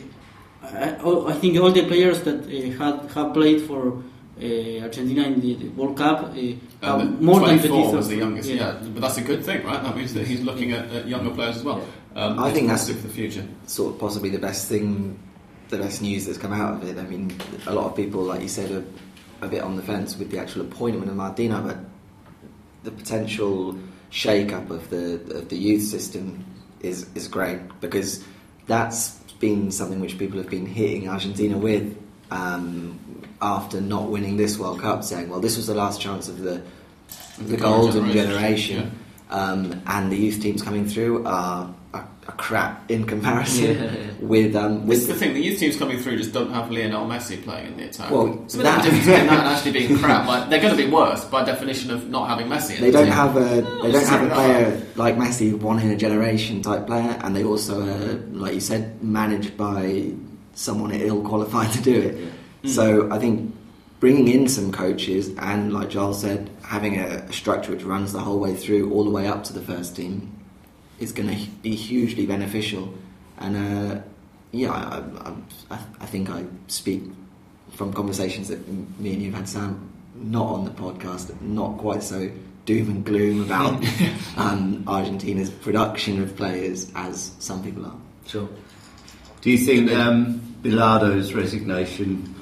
I, I think all the players that uh, had have played for uh, Argentina in the, the World Cup uh, And the more than 24 was the youngest, yeah. But that's a good thing, right? That means that he's looking at, at younger players as well. Um, I think that's- for the future. sort of possibly the best thing, the best news that's come out of it. I mean, a lot of people, like you said, are a bit on the fence with the actual appointment of Martino, but the potential shake-up of the of the youth system is is great because that's been something which people have been hitting Argentina with um, after not winning this World Cup, saying, "Well, this was the last chance of the the golden generation." Um, and the youth teams coming through are, are, are crap in comparison Yeah, yeah. with um, This is with the thing, the youth teams coming through just don't have Lionel Messi playing in the attack. Well, it's a bit of a that- difference between that and <laughs> actually being crap. Like, they're going to be worse by definition of not having Messi in they the don't team. have a they don't have a Sorry, player like Messi, one in a generation type player, and they also are, like you said, managed by someone ill qualified to do it. Mm. So I think bringing in some coaches and, like Joel said, having a, a structure which runs the whole way through, all the way up to the first team, is going to be hugely beneficial. And uh, yeah, I, I, I, think I speak from conversations that me and you have had, Sam, not on the podcast, not quite so doom and gloom about <laughs> <laughs> um, Argentina's production of players as some people are. Sure. Do you think um, Bilardo's resignation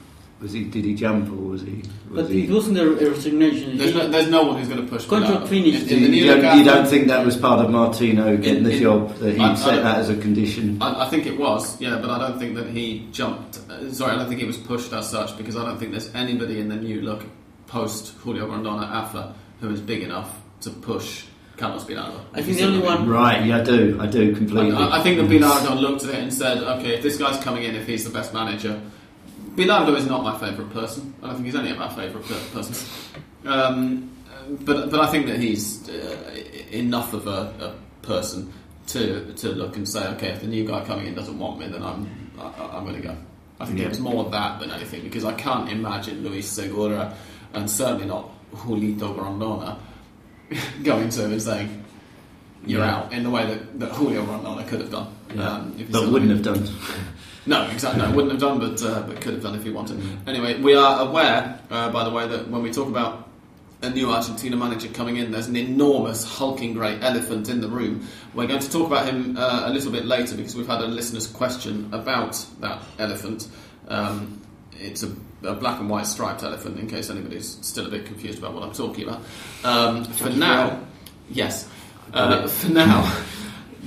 was he? Did he jump or was he? Was But he it wasn't a, a resignation. There's no, there's no one who's going to push Contract Bilardo. finished. In, in you, don't, look you don't think that was part of Martino getting In- the in- job that he I- I set don't- that as a condition? I, I think it was, yeah, but I don't think that he jumped. Uh, sorry, I don't think he was pushed as such because I don't think there's anybody in the new look post Julio Grondona AFA who is big enough to push Carlos Bilardo. I think the only one- Right, yeah, I do, I do completely. I, I think that Bilardo looked at it and said, okay, if this guy's coming in, if he's the best manager, Bilardo is not my favourite person. I don't think he's any of our favourite per- persons. Um, but but I think that he's uh, enough of a, a person to to look and say, okay, if the new guy coming in doesn't want me, then I'm I, I'm going to go. I think Yeah. it was more that than anything because I can't imagine Luis Segura and certainly not Julito Grondona <laughs> going to him and saying, "You're Yeah. out," in the way that, that Julio Grondona could have done. Yeah. Um, but wouldn't have done. <laughs> no, exactly. No, wouldn't have done, but uh, but could have done if he wanted. Anyway, we are aware, uh, by the way, that when we talk about a new Argentina manager coming in. There's an enormous, hulking, great elephant in the room. We're going to talk about him uh, a little bit later because we've had a listener's question about that elephant. Um, it's a, a black and white striped elephant, in case anybody's still a bit confused about what I'm talking about. Um, for now, yes. Uh, for now,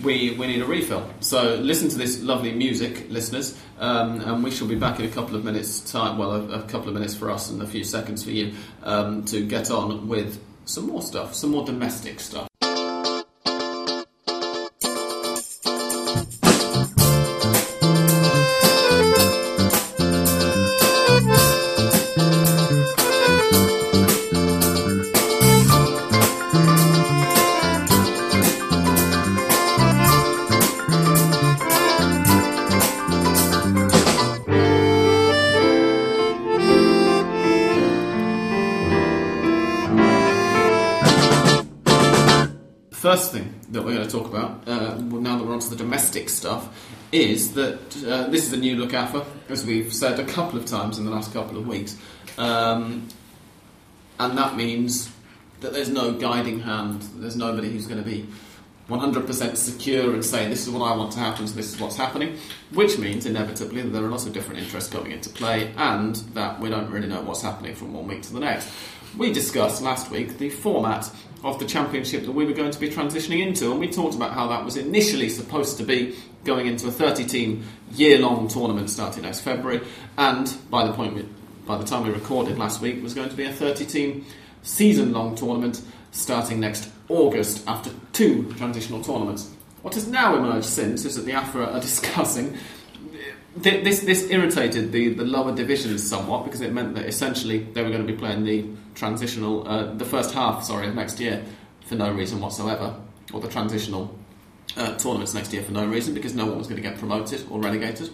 we, we need a refill. So listen to this lovely music, listeners, um, and we shall be back in a couple of minutes' time. Well, a, a couple of minutes for us and a few seconds for you um, to get on with some more stuff, some more domestic stuff. Stuff, is that uh, this is a new look AFA, as we've said a couple of times in the last couple of weeks. Um, and that means that there's no guiding hand, there's nobody who's going to be 100% secure and say, this is what I want to happen, so this is what's happening, which means inevitably that there are lots of different interests coming into play and that we don't really know what's happening from one week to the next. We discussed last week the format of the championship that we were going to be transitioning into, and we talked about how that was initially supposed to be going into a 30 team year long tournament starting next February, and by the point we, by the time we recorded last week, was going to be a 30 team season long tournament starting next August after two transitional tournaments. What has now emerged since is that the AFRA are discussing. Th- This, this irritated the, the lower divisions somewhat because it meant that essentially they were going to be playing the transitional, uh, the first half, sorry, of next year for no reason whatsoever, or the transitional uh, tournaments next year for no reason because no one was going to get promoted or relegated.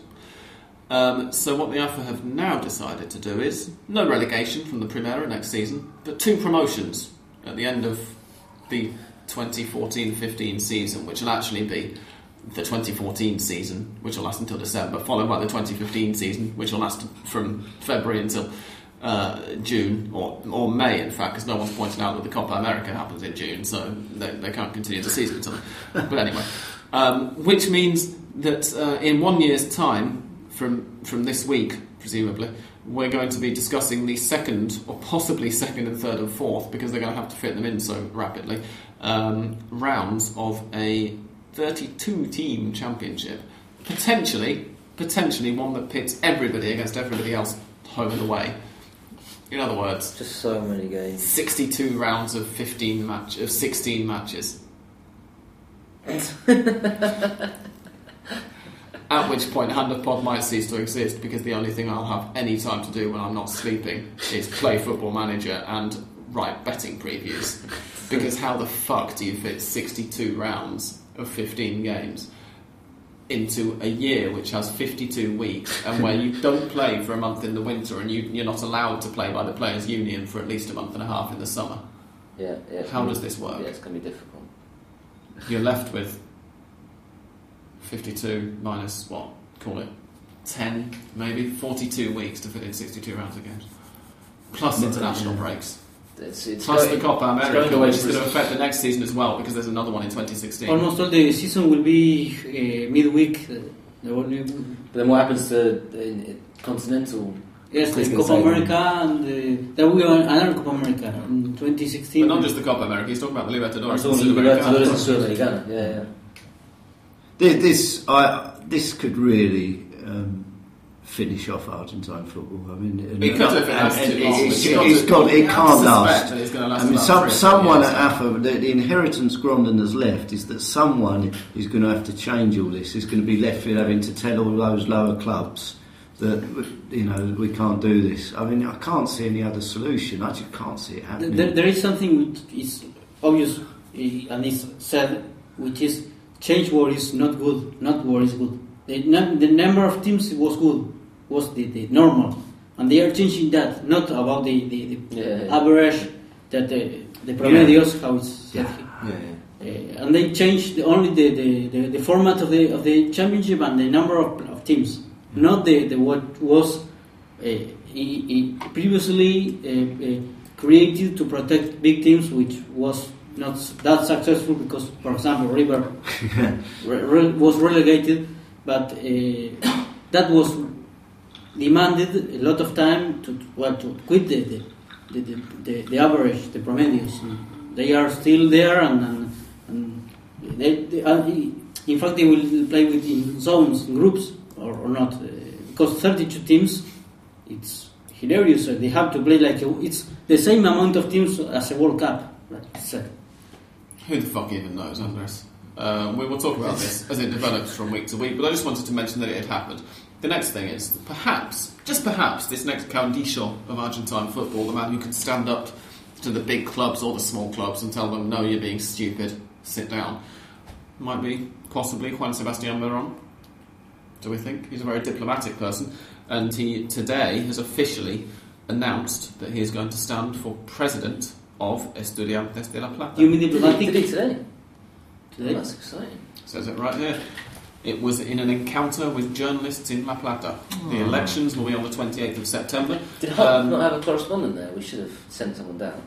Um, so what the AFA have now decided to do is no relegation from the Primera next season, but two promotions at the end of the 2014-15 season, which will actually be the 2014 season, which will last until December, followed by the 2015 season, which will last from February until uh, June or, or May, in fact, because no one's pointing out that the Copa America happens in June, so they, they can't continue the season until. But anyway, um, which means that uh, in one year's time, from from this week, presumably, we're going to be discussing the second, or possibly second and third and fourth, because they're going to have to fit them in so rapidly, um, rounds of a 32 team championship. Potentially, potentially one that pits everybody against everybody else home and away. In other words, Just so many games. 62 rounds of 15 match of 16 matches. <laughs> At which point, Hand of Pod might cease to exist because the only thing I'll have any time to do when I'm not sleeping is play Football Manager and write betting previews. <laughs> Because how the fuck do you fit 62 rounds of 15 games into a year which has 52 weeks and where you don't play for a month in the winter and you, you're not allowed to play by the Players' Union for at least a month and a half in the summer? Yeah, yeah. How does this work? Yeah, it's going to be difficult. You're left with 52 minus what? Call it 10, maybe 42 weeks to fit in 62 rounds of games. Plus international breaks. It's, it's Plus going- the Copa it's America, going away which is going to affect the next season as well because there's another one in 2016. Almost all the season will be uh, midweek. Uh, there But then what happens to the continental? yes, I the gonna Copa say- America and uh, there will be another Copa America in 2016. But not just the Copa America, he's talking about the I'm Libertadores. talking the Libertadores and Sudamericana. Sudamericana. Yeah, yeah. This, I, this could really um, finish off Argentine football. I mean, and- It could if it lasts and too long, It's, but you've got it's to- got, it you have to can't last. it's gonna last I mean, some, three or four someone years. at AFA, the, the inheritance Grondon has left is that someone is going to have to change all this. Is going to be left with having to tell all those lower clubs that you know we can't do this. I mean, I can't see any other solution. I just can't see it happening. There, there is something which is obvious uh, and is said, which is change war is not good, not war is good. The, num- the number of teams was good, was the, the normal, and they are changing that, not about the, the, the Yeah, yeah. average that the the promedios how it's. Yeah. Uh, and they changed the, only the, the, the, the format of the of the championship and the number of, of teams, not the, the what was uh, previously uh, uh, created to protect big teams, which was not that successful because, for example, River <laughs> re- re- was relegated, but uh, that was demanded a lot of time to well to quit the the, the, the, the, average, the promedios. They are still there, and, and, and they, they are, in fact they will play with in zones, in groups, or, or not, uh, because 32 teams, it's hilarious. uh, They have to play like a, it's the same amount of teams as a World Cup. So, Who the fuck even knows, Andres? Uh, we will talk about this as it develops from week to week, but I just wanted to mention that it had happened. The next thing is, that perhaps, just perhaps, this next caudillo of Argentine football, the man who can stand up to the big clubs or the small clubs and tell them, no, you're being stupid, sit down, might be possibly Juan Sebastian Veron. Do we think? He's a very diplomatic person, and he today has officially announced that he is going to stand for president of Estudiantes de La Plata. you mean Did he, diplomatic? did he today? Today? That's exciting. Says it right here. It was in an encounter with journalists in La Plata. The elections will be on the 28th of September. Did Huck Um, not have a correspondent there? We should have sent someone down.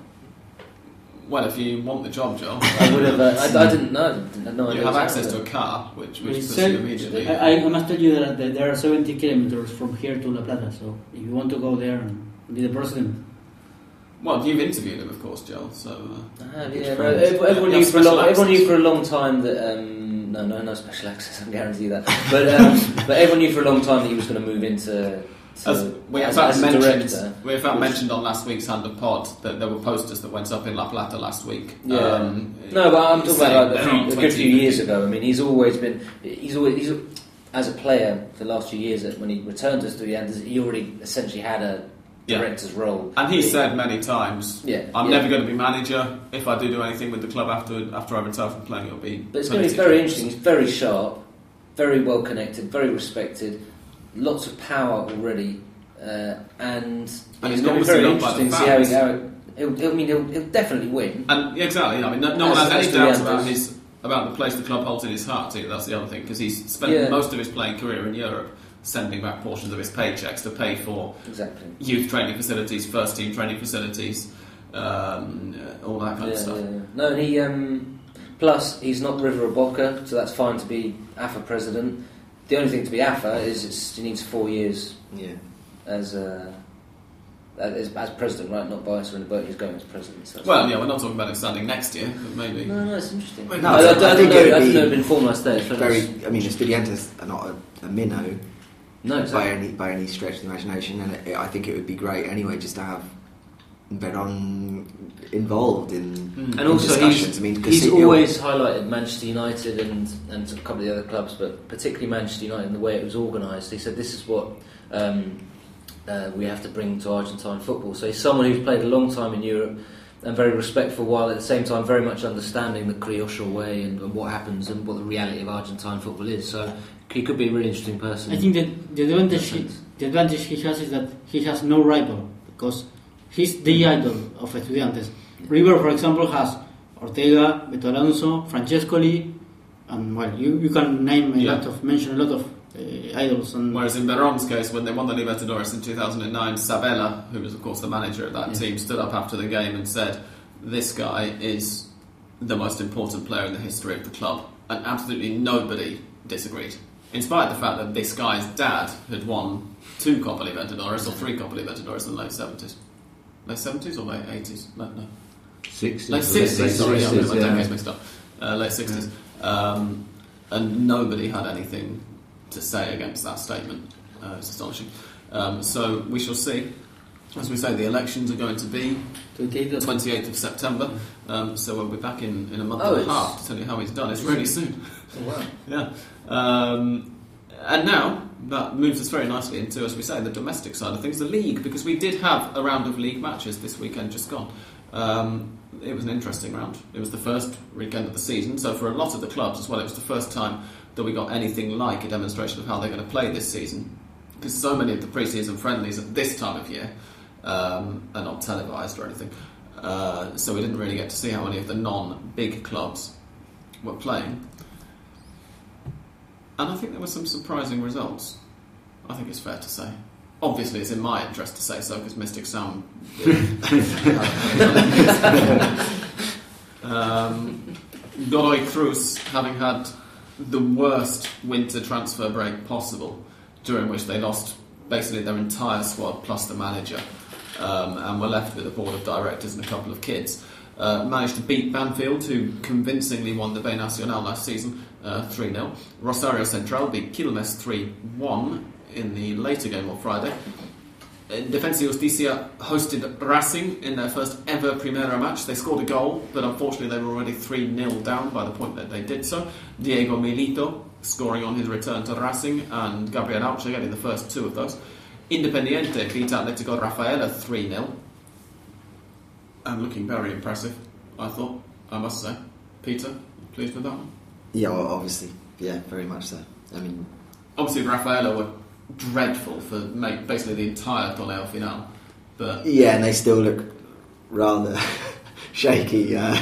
Well, if you want the job, Joel, I would have. Uh, I, I didn't know. Didn't have no idea you have what was access to a car, which, which It's puts said- you immediately. I, I must tell you that, that there are 70 kilometers from here to La Plata, so if you want to go there and be the president, Well, you've interviewed him, of course, Joel. So uh, I have, yeah, no, everyone, Yeah, knew for a long, everyone knew for a long time that um, no, no, no special access. I can guarantee that. But um, <laughs> but everyone knew for a long time that he was going to move into to, as we in as, fact as mentioned, director. we in fact which- mentioned on last week's Hand of Pod that there were posters that went up in La Plata last week. Yeah. Um, No, but I'm talking about like, a, few, a good few years ago. I mean, he's always been. He's always he's as a player for the last few years. When he returned to Estudiantes, he already essentially had a Yeah. director's role. And he said many times, Yeah, I'm yeah. never going to be manager. If I do do anything with the club after after I retire from playing, it'll be. But it's going to be political." very interesting. He's very sharp, very well connected, very respected, lots of power already, uh, and, And it's he's going to be very loved by the interesting to see how he. fans. How it, he'll, he'll, I mean, he'll, he'll definitely win. And yeah, exactly. I mean, no, no one has any doubts about his about the place the club holds in his heart. Too. That's the other thing because he's spent most of his playing career in Europe, sending back portions of his paychecks to pay for Exactly. youth training facilities, first team training facilities, um, uh, all that kind Yeah, of stuff. yeah, yeah. No, and he. Um, plus, he's not River or Boca, so that's fine to be AFA president. The only thing to be AFA is it's, he needs four years Yeah. as. Uh, as, as president, right? Not Bias when Bertie's going as president. So Well, yeah, we're not talking about him standing next year, but maybe. No, no, it's interesting. No, I, I I, I, think don't it know. would I don't be. Been formalised there. Very. I mean, Estudiantes are not a, a minnow No, by any by any stretch of the imagination, and it, I think it would be great anyway just to have Veron involved in, Mm. And in also, discussions. he's, I mean, he's you're- always highlighted Manchester United and, and a couple of the other clubs, but particularly Manchester United and the way it was organised. He said this is what um, uh, we have to bring to Argentine football. So he's someone who's played a long time in Europe and very respectful, while at the same time very much understanding the Criollo way and, and what happens and what the reality of Argentine football is. So he could be a really interesting person. I think that the advantage he, the advantage he has is that he has no rival because he's the idol of Estudiantes. River, for example, has Ortega, Beto Alonso, Francescoli, and well, you, you can name a Yeah. lot of mention a lot of uh, idols. And Whereas in Veron's case, when they won the Libertadores in 2009, Sabella, who was of course the manager of that Yeah. team, stood up after the game and said, "This guy is the most important player in the history of the club," and absolutely nobody disagreed. In spite of the fact that this guy's dad had won two Copa Libertadores or three Copa Libertadores in the late 70s. Late 70s or late 80s? No, no. 60s. Late 60s, sorry, I'm getting my yeah. decades mixed up. Uh, late 60s. Um, and nobody had anything to say against that statement. Uh, it's astonishing. Um, so we shall see. As we say, the elections are going to be the the 28th of September. Um, so we'll be back in, in a month Oh, and a half to tell you how he's done. It's really soon. Oh, wow. <laughs> Yeah. Um, and now that moves us very nicely into, as we say, the domestic side of things, the league, because we did have a round of league matches this weekend just gone. Um, it was an interesting round. It was the first weekend of the season, so for a lot of the clubs as well, it was the first time that we got anything like a demonstration of how they're going to play this season. Because so many of the pre-season friendlies at this time of year um, are not televised or anything, uh, so we didn't really get to see how any of the non-big clubs were playing. And I think there were some surprising results. I think it's fair to say. Obviously, it's in my interest to say so because Mystic Sound. <laughs> um, Godoy Cruz, having had the worst winter transfer break possible, during which they lost basically their entire squad plus the manager, um, and were left with a board of directors and a couple of kids. Uh, managed to beat Banfield, who convincingly won the B Nacional last season, 3 0. Rosario Central beat Quilmes 3 1 in the later game on Friday. Uh, Defensa Justicia hosted Racing in their first ever Primera match. They scored a goal, but unfortunately they were already 3 0 down by the point that they did so. Diego Milito scoring on his return to Racing, and Gabriel Hauche getting the first two of those. Independiente beat Atletico Rafaela 3 0. And looking very impressive, I thought, I must say. Peter, pleased with that one? Yeah, obviously. Yeah, very much so. I mean, Obviously, Rafaela were dreadful for basically the entire torneo final, but yeah, and they still look rather <laughs> shaky. Uh,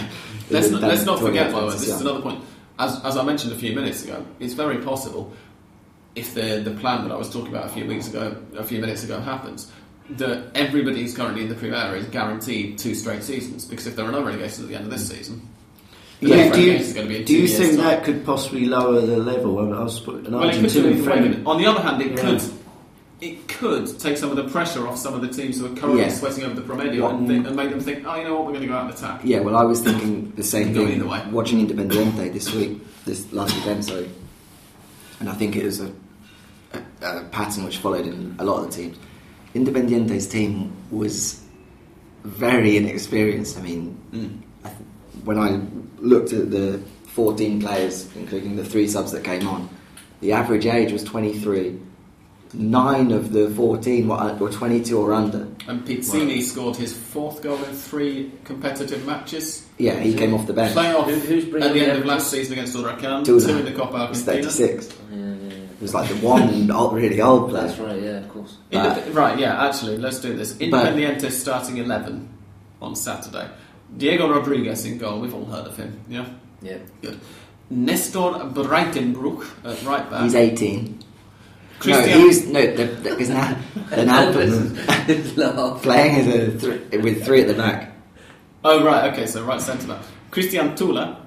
let's not, let's not forget, by the way, this is another point. As, as I mentioned a few minutes ago, it's very possible if the the plan that I was talking about a few weeks ago, a few minutes ago, happens, that everybody who's currently in the Primera is guaranteed two straight seasons. Because if there are no relegations at the end of this season, the Do you, do you, relegation is going to be in do two you years' think time. that could possibly lower the level? I was put- an Well, it could do Argentinian friend. On the other hand, it Yeah. could it could take some of the pressure off some of the teams who are currently Yeah. sweating over the Promedio What- and, think, and make them think, oh, you know what, we're going to go out and attack. Yeah, well, I was thinking the same Go thing. either way. Watching Independiente this week, this last weekend, sorry, and I think it was a, a, a pattern which followed in a lot of the teams. Independiente's team was very inexperienced. I mean, Mm. I th- when I looked at the 14 players, including the three subs that came on, the average age was 23. Nine of the 14 were, were 22 or under. And Pizzini scored his fourth goal in three competitive matches. Yeah, he came off the bench. Playoff Who- who's bringing at the the end of last season against Huracan, Two two in the Copa was Argentina. 36. Yeah, yeah, yeah. It was like the one old, really old player. That's right, yeah, of course. Indep- right, yeah, actually, let's do this. Independiente starting 11 on Saturday. Diego Rodriguez in goal, we've all heard of him, yeah? Yeah. Good. Nestor Breitenbruch at right back. He's 18. Christian- No, he's no. They're, they're, 'cause now, they're now playing as a th- with three at the back. Oh, right, okay, so right centre back. Christian Tula,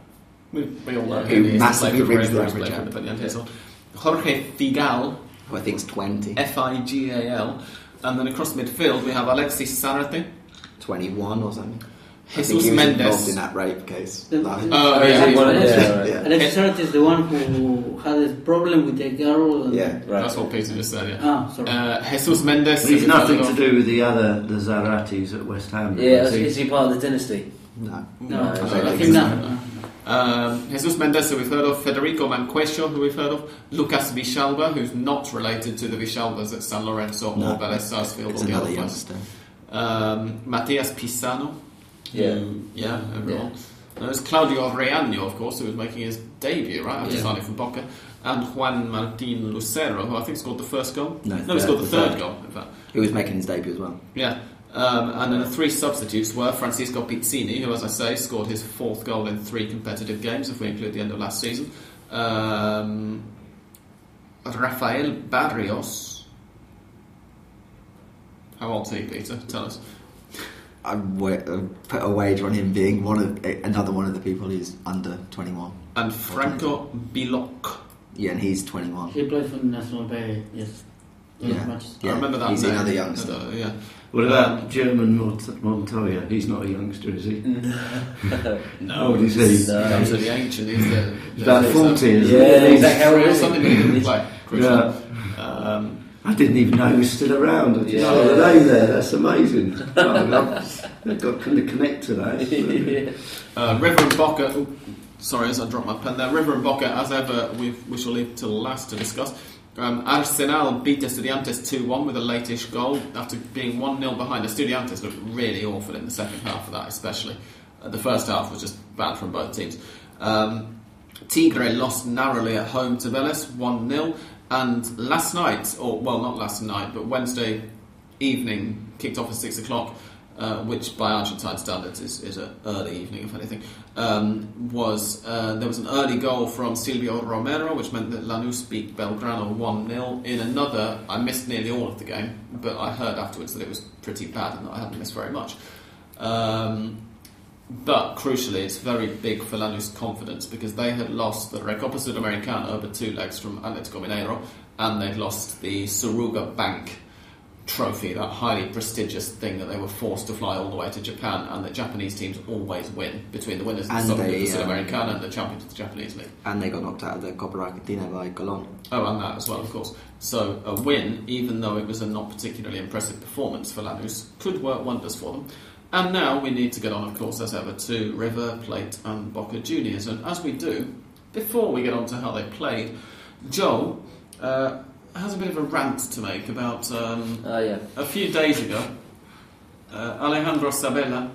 we, we all know Who the massively brings the average player up. for Independiente as well. Jorge Figal, Who I think is 20, F I G A L. And then across midfield, we have Alexis Zárate, 21 or something. I think Jesus he was involved Méndez. in that rape case. The- last- Oh, Yeah, yeah, he's Alexis- them, right. Yeah. Alexis is the one who had a problem with the girl. and- yeah. Right. That's what Peter just said, yeah. Ah, sorry. Uh, Jesus Méndez. He's nothing to do with the other, the Zaratis at West Ham. Yeah, is is, he? is he part of the dynasty? No. no, No, I I think don't think not. of. Um, Jesus Méndez, who we've heard of, Federico Mancuello, who we've heard of, Lucas Villalba, who's not related to the Villalbas at San Lorenzo No. or Vélez Sarsfield It's or the another other place. youngster. Um, Matias Pisano. Yeah. who- yeah, everyone. There's Claudio Riaño, of course, who was making his debut, right, after Yeah. signing from Boca. And Juan Martin Lucero, who I think scored the first goal. No, he third- scored the the third third. goal, in fact. He was making his debut as well. Yeah. Um, and then the three substitutes were Francisco Pizzini, who, as I say, scored his fourth goal in three competitive games, if we include the end of last season. Um, Rafael Barrios. How old old's he, Peter? Tell us. I'd wa- uh, put a wager on him being one of another one of the people who's under 21. And Franco Bellocq. Yeah, and he's 21. He played for the national bay, yes. Those Yeah. Yeah, I remember that he's name. another youngster. Uh, yeah. What about Um, German Mont- Montoya? He's not a youngster, is he? <laughs> No, <laughs> old is he? he's absolutely ancient. He's the, He's about 40, isn't Yeah, he? exactly. How old Or something that he didn't play. Yeah. Um, I didn't even know he was still around. I just Yeah. saw the name there. That's amazing. They've got to connect to that. <laughs> Brilliant. Uh, River and Boca. oh, sorry, as I dropped my pen there. River and Boca, as ever, we, we shall leave till last to discuss. Um, Arsenal beat Estudiantes 2 1 with a latish goal after being 1 0 behind. Estudiantes looked really awful in the second half of that, especially. Uh, the first half was just bad from both teams. Um, Tigre lost narrowly at home to Vélez 1 0. And last night, or well, not last night, but Wednesday evening, kicked off at 6 o'clock. Uh, which by Argentine standards is, is an early evening, if anything, um, was uh, there was an early goal from Silvio Romero, which meant that Lanús beat Belgrano 1 0. In another, I missed nearly all of the game, but I heard afterwards that it was pretty bad and that I hadn't missed very much. Um, but crucially, it's very big for Lanús' confidence because they had lost the Recopa Sudamericana over two legs from Atletico Mineiro, and they'd lost the Suruga Bank trophy, that highly prestigious thing that they were forced to fly all the way to Japan, and that Japanese teams always win between the winners of And the, they, the um, Sudamericana and the champions of the Japanese league. And they got knocked out of the Copa Argentina by Colón. Oh, and that as well, of course. So a win, even though it was a not particularly impressive performance for Lanús, could work wonders for them. And now we need to get on, of course, as ever, to River Plate and Boca Juniors. And as we do, before we get on to how they played, Joel uh, has a bit of a rant to make about um, Oh yeah. a few days ago. Uh, Alejandro Sabella,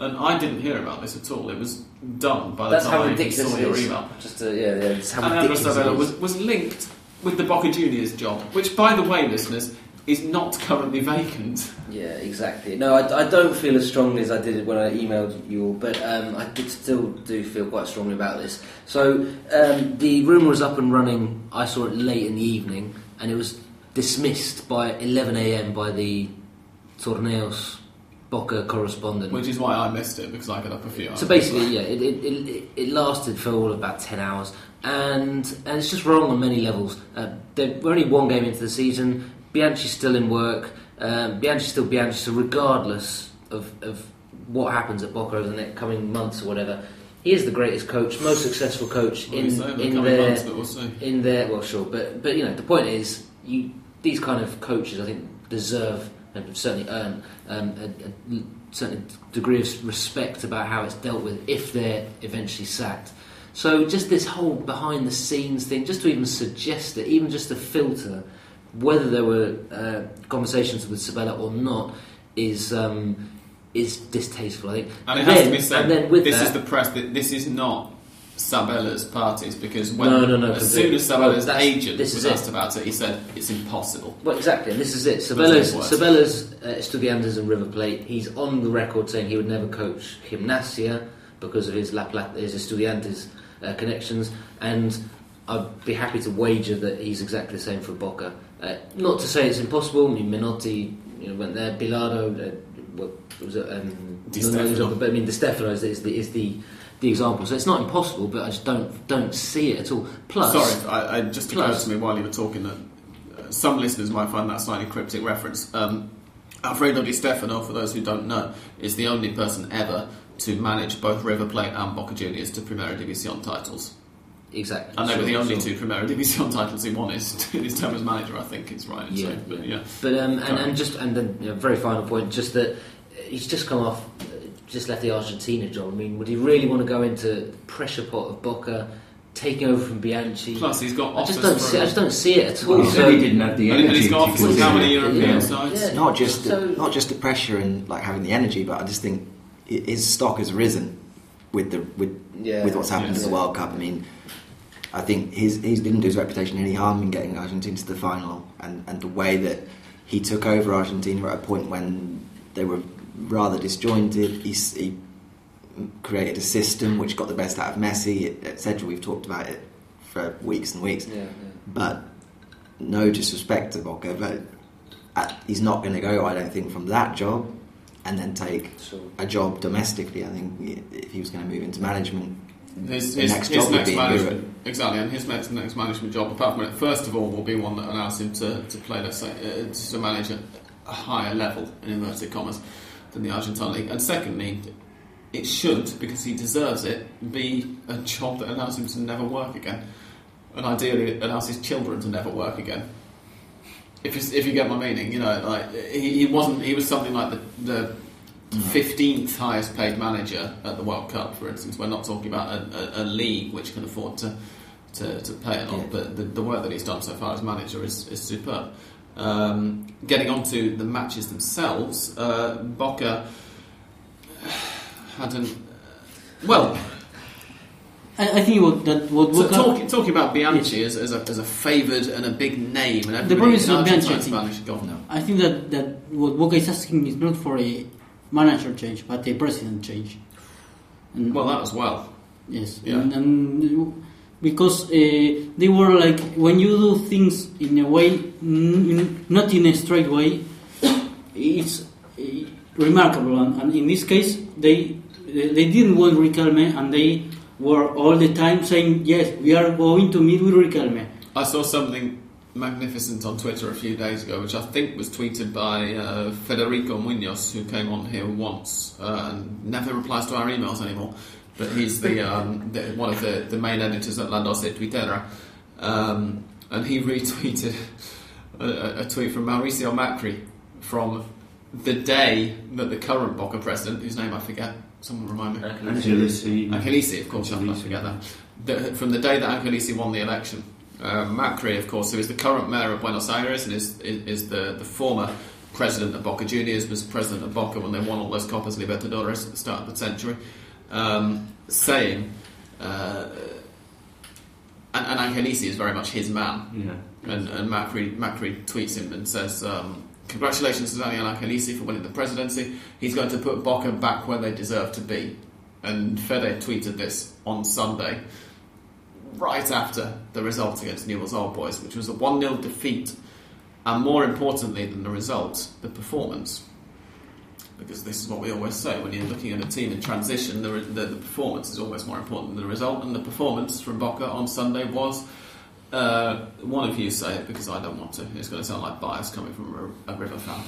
and I didn't hear about this at all. It was done by the That's how time I saw your email. Just to, yeah, yeah. It's how Alejandro Sabella was, was linked with the Boca Juniors job, which, by the way, listeners, is not currently vacant. Yeah, exactly. No, I, I don't feel as strongly as I did when I emailed you all, but um, I did still do feel quite strongly about this. So um, the rumour was up and running. I saw it late in the evening, and it was dismissed by 11 a.m. by the Torneos Boca correspondent. Which is why I missed it because I got up a few hours. So basically, yeah, it, it, it, it lasted for all about 10 hours, and, and it's just wrong on many levels. Uh, there- we're only one game into the season, Bianchi's still in work, um, Bianchi's still Bianchi, so regardless of, of what happens at Boca over the next coming months or whatever, he is the greatest coach, most successful coach Well, in, we say over the in their months, we'll in their well, sure, but but you know the point is, you these kind of coaches I think deserve and certainly earn um, a, a certain degree of respect about how it's dealt with if they're eventually sacked. So just this whole behind the scenes thing, just to even suggest it, even just to filter whether there were uh, conversations with Sabella or not, is um, is distasteful. I think. And it then, has to be said, and then with this that, is the press, that this is not Sabella's parties because when, No, no, no, as soon as Sabella's Well, agent this was is it. asked about it, he said it's impossible. Well, exactly, and this is it. Sabella's. Sabella's uh, Estudiantes and River Plate. He's on the record saying he would never coach Gimnasia because of his La Plata, his Estudiantes uh, connections, and I'd be happy to wager that he's exactly the same for Boca. Uh, not to say it's impossible. I mean, Menotti you know, went there. Bilardo, uh, what was it? Um, Di no, no, it was- Stefano. but I mean, Di Stefano is, is the is the the example. So it's not impossible, but I just don't don't see it at all. Plus, Sorry, I, I just occurred Plus- to me while you were talking that uh, some listeners might find that slightly cryptic reference. Um, Alfredo Di Stefano, for those who don't know, is the only person ever to manage both River Plate and Boca Juniors to Primera División titles. Exactly, And they were the only sure. two Primera División titles he won his, his term as manager, I think is right. Yeah, saying, but yeah. But um, and, and just and then you know, very final point, just that he's just come off, uh, just left the Argentina job. I mean, would he really want to go into the pressure pot of Boca, taking over from Bianchi? Plus, he's got I just don't from, see. I just don't see it at all. Well, he So- he didn't have the and, and energy he's got offers from how many it. European Yeah. sides? Yeah. not just So- the, not just the pressure and like having the energy, but I just think his stock has risen with the with Yeah. with what's happened in the World Cup. I mean, I think his he didn't do his reputation any harm in getting Argentina to the final, and and the way that he took over Argentina at a point when they were rather disjointed. He, he created a system which got the best out of Messi, etc. We've talked about it for weeks and weeks. Yeah, yeah. But no disrespect to Boca, but he's not going to go, I don't think, from that job and then take Sure. a job domestically. I think if he was going to move into management, His, his, next his job would next management, exactly, and his next, next management job, apart from it, first of all, will be one that allows him to, to play, let's say, uh, to manage at a higher level, in inverted commas, than the Argentine league. And secondly, it should, because he deserves it, be a job that allows him to never work again, and ideally it allows his children to never work again. If you, if you get my meaning, you know, like he, he wasn't, he was something like the. the Fifteenth highest paid manager at the World Cup, for instance. We're not talking about a, a, a league which can afford to to, to pay a lot, Yeah. but the, the work that he's done so far as manager is, is superb. Um, getting on to the matches themselves, uh, Boca <sighs> had an well. I, I think what that what So Boca, talking, talking about Bianchi as, as a, as a favoured and a big name, and The problem is not Bianchi, I think. Spanish. I think that, that what Boca is asking is not for a manager change, but a president change. And Well, that as well. Yes, Yeah. and, and because uh, they were like when you do things in a way, n- not in a straight way, it's uh, remarkable. And, and in this case, they they didn't want Riquelme, and they were all the time saying, "Yes, we are going to meet with Riquelme." I saw something magnificent on Twitter a few days ago, which I think was tweeted by uh, Federico Munoz, who came on here once uh, and never replies to our emails anymore. But he's the, um, the one of the, the main editors at La Doce Twittera, um, and he <laughs> retweeted a, a tweet from Mauricio Macri from the day that the current Boca president, whose name I forget, someone remind me. Angelici. Angelici, of course, I Angelici. forget that. The, from the day that Angelici won the election, uh, Macri, of course, who is the current mayor of Buenos Aires and is, is, is the, the former president of Boca Juniors, was president of Boca when they won all those Copas Libertadores at the start of the century, um, saying, uh, and, and Angelici is very much his man, Yeah. and, and Macri, Macri tweets him and says, um, Congratulations to Daniel Angelici for winning the presidency. He's going to put Boca back where they deserve to be. And Fede tweeted this on Sunday, right after the result against Newell's Old Boys, which was a 1 0 defeat. And more importantly than the result, the performance. Because this is what we always say when you're looking at a team in transition, the, the, the performance is always more important than the result. And the performance from Boca on Sunday was uh, one of you say it because I don't want to. It's going to sound like bias coming from a, a River fan.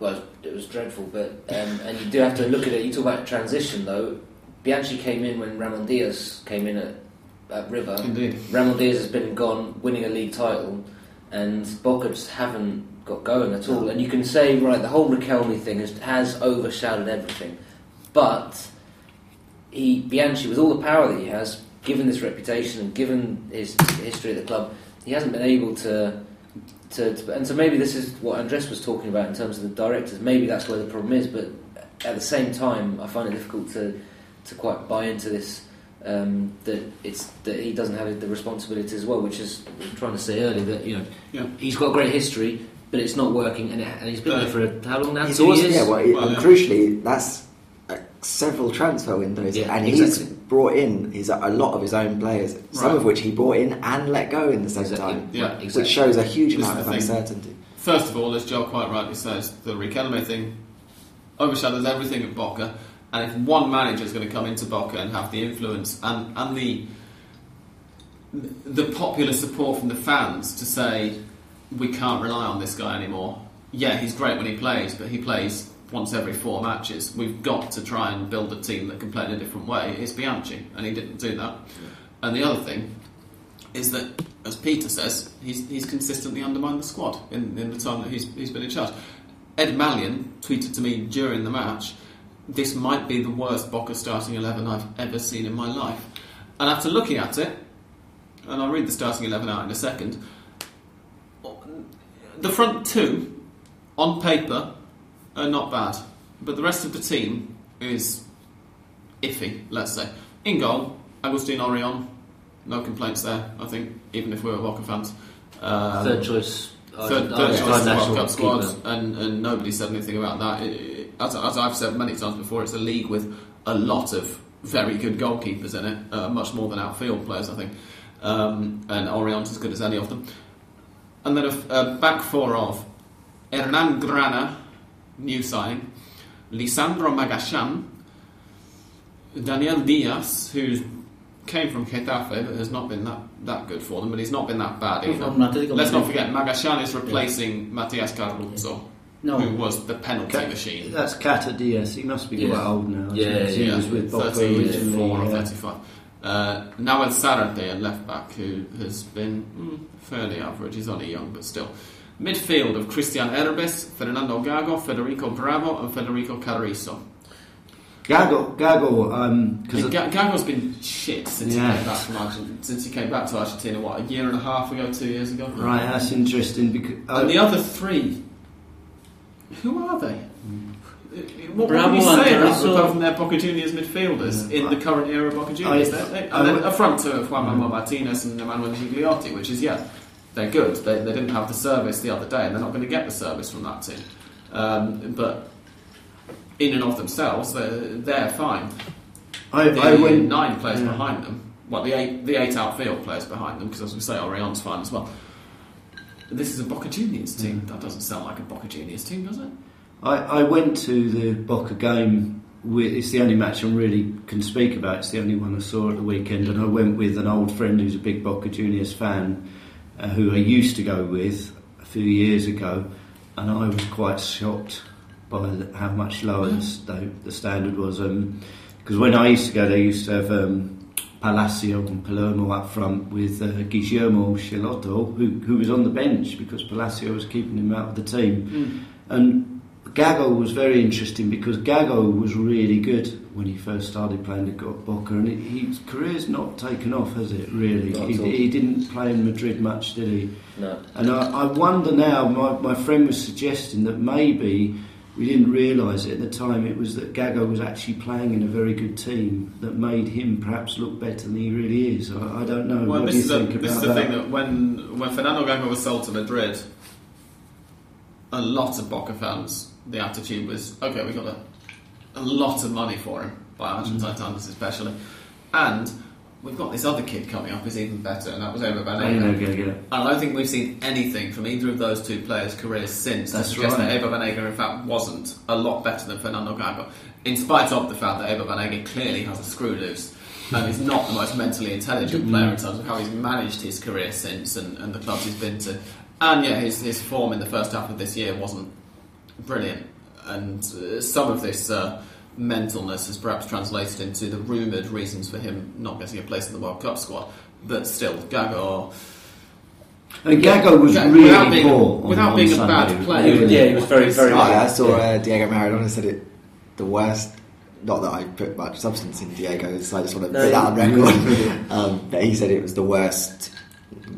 Well, it was dreadful, but um, and you do have to look at it. You talk about transition, though. Bianchi came in when Ramon Diaz came in at, at River. Indeed. Ramon Diaz has been gone, winning a league title, and Boca just haven't got going at all. And you can say, right, the whole Riquelme thing has, has overshadowed everything, but he Bianchi, with all the power that he has, given this reputation and given his history at the club, he hasn't been able to. To, to, and so maybe this is what Andres was talking about in terms of the directors. Maybe that's where the problem is. But at the same time, I find it difficult to to quite buy into this um, that it's that he doesn't have the responsibility as well, which is I'm trying to say earlier that you know Yeah. he's got great history, but it's not working, and, it, and he's been Uh, there for a, how long now? He's Two also, years. yeah, well, Well, and yeah. crucially, that's uh, several transfer windows, Yeah, and exactly. he's brought in his a lot of his own players, some Right. of which he brought in and let go in the same Exactly. time, Yeah. Right, exactly. which shows a huge This amount of thing. uncertainty. First of all, as Joe quite rightly says, the Riquelme thing overshadows everything at Boca. And if one manager is going to come into Boca and have the influence and, and the the popular support from the fans to say we can't rely on this guy anymore. Yeah, he's great when he plays, but he plays once every four matches. We've got to try and build a team that can play in a different way. It's Bianchi, and he didn't do that. And the other thing is that, as Peter says, he's, he's consistently undermined the squad in, in the time that he's, he's been in charge. Ed Malyon tweeted to me during the match, this might be the worst Boca starting 11 I've ever seen in my life. And after looking at it, and I'll read the starting 11 out in a second, the front two, on paper, are not bad. But the rest of the team is iffy, let's say. In goal, Agustin Orion, no complaints there, I think, even if we were Boca fans. Um, third choice. third, Argent- third choice World national Cup squad, and, and nobody said anything about that. It- it- as, as I've said many times before, it's a league with a lot of very good goalkeepers in it, uh, much more than outfield players, I think. Um, and Orion's as good as any of them. And then a, a back four of Hernan Grana, new signing, Lisandro Magallán, Daniel Diaz, who came from Getafe but has not been that, that good for them, but he's not been that bad either. From Let's not forget, Magallán is replacing Matias Caruzzo, No. who was the penalty Ca- machine. That's Cata Diaz. He must be Yeah. quite old now. isn't Yeah, he? He yeah. was with Boca 34 originally. or 35. Uh, Nahuel Zárate, a left back, who has been mm, fairly average. He's only young, but still. Midfield of Cristian Erbes, Fernando Gago, Federico Bravo, and Federico Carrizo. Gago, Gago, um, because Ga- Gago's been shit since Yeah. he came back from Argentina. Since he came back to Argentina, what a year and a half ago, two years ago. right, that's interesting because And the other three, who are they? What, what Bravo can you and say about Carrizo. them apart from their Boca Juniors midfielders Yeah. in the current era of Boca Juniors? I- They- they- I and then would- a front two of Juan Manuel Martinez and Emmanuel Gigliotti, which is, yeah, they're good. They, they didn't have the service the other day, and they're not going to get the service from that team. Um, but in and of themselves, they're, they're fine. I, The I went. nine players yeah. behind them, well, the eight, the eight outfield players behind them, because as we say, Orion's fine as well. This is a Boca Juniors team. That doesn't sound like a Boca Juniors team, does it? I, I went to the Boca game. With, it's the only match I really can speak about. It's the only one I saw at the weekend, and I went with an old friend who's a big Boca Juniors fan, uh, who I used to go with a few years ago, and I was quite shocked by how much lower the, sta- the standard was. Because when I used to go, they used to have um, Palacio and Palermo up front with uh, Guillermo Schelotto, who, who was on the bench because Palacio was keeping him out of the team. And Gago was very interesting because Gago was really good when he first started playing at Boca, and it, his career's not taken off, has it? Really, he, he didn't play in Madrid much, did he? No. And I, I wonder now. My, my friend was suggesting that maybe we didn't realise it at the time. It was that Gago was actually playing in a very good team that made him perhaps look better than he really is. I, I don't know. Well, what this do you is, the, think this is about the that? thing that when when Fernando Gago was sold to Madrid, a lot of Boca fans, the attitude was, okay, we got a, a lot of money for him by Argentine mm. standards, especially, and we've got this other kid coming up who's even better, and that was know, Banega. Gago. And I don't think we've seen anything from either of those two players' careers since That's to suggest right. that Banega, in fact, wasn't a lot better than Fernando Gago, in spite of the fact that Ever Banega clearly has a screw loose and is not the most mentally intelligent player in terms of how he's managed his career since and, and the clubs he's been to. And yeah, his, his form in the first half of this year wasn't brilliant, and uh, some of this. Uh, mentalness has perhaps translated into the rumoured reasons for him not getting a place in the World Cup squad. But still, Gago And Gago was Yeah, really without being- poor. on- without on being a Sunday. bad player. Really. Yeah, he was very, very. Oh, I saw uh, Diego Maradona said it the worst. Not that I put much substance in Diego, so I just want to No, put that on record. <laughs> um, but he said it was the worst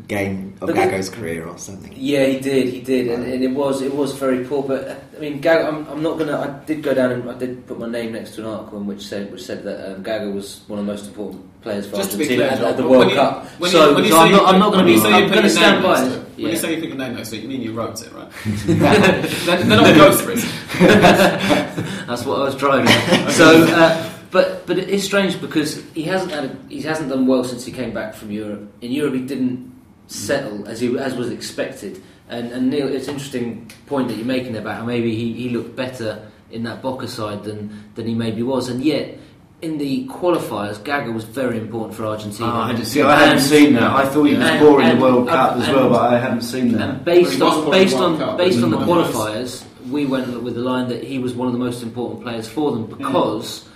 game of But Gago's career or something. Yeah, he did, he did, and, and it was it was very poor. But I mean, Gago, I'm, I'm not gonna. I did go down and I did put my name next to an article in which said which said that um, Gago was one of the most important players for Just to be Argentina clear, at, at the World you- Cup. you- so when you I'm not, I'm not gonna be. say you I'm going to stand by next it. to When you say you put your name next to it, you mean you wrote it, right? they're, they're not ghostwritten. That's what I was driving. at. <laughs> so, uh, but but it is strange because he hasn't had a, he hasn't done well since he came back from Europe. In Europe, he didn't settle as he as was expected. And, and Neil, it's an interesting point that you're making there about how maybe he, he looked better in that Boca side than than he maybe was, and yet. In the qualifiers, Gago was very important for Argentina. Oh, I, hadn't seen, I hadn't seen that. I thought he was and- poor in and- the World Cup as and- well, but I haven't seen that. And based Well, on based the on Cup, based on the he was. qualifiers, we went with the line that he was one of the most important players for them hmm. because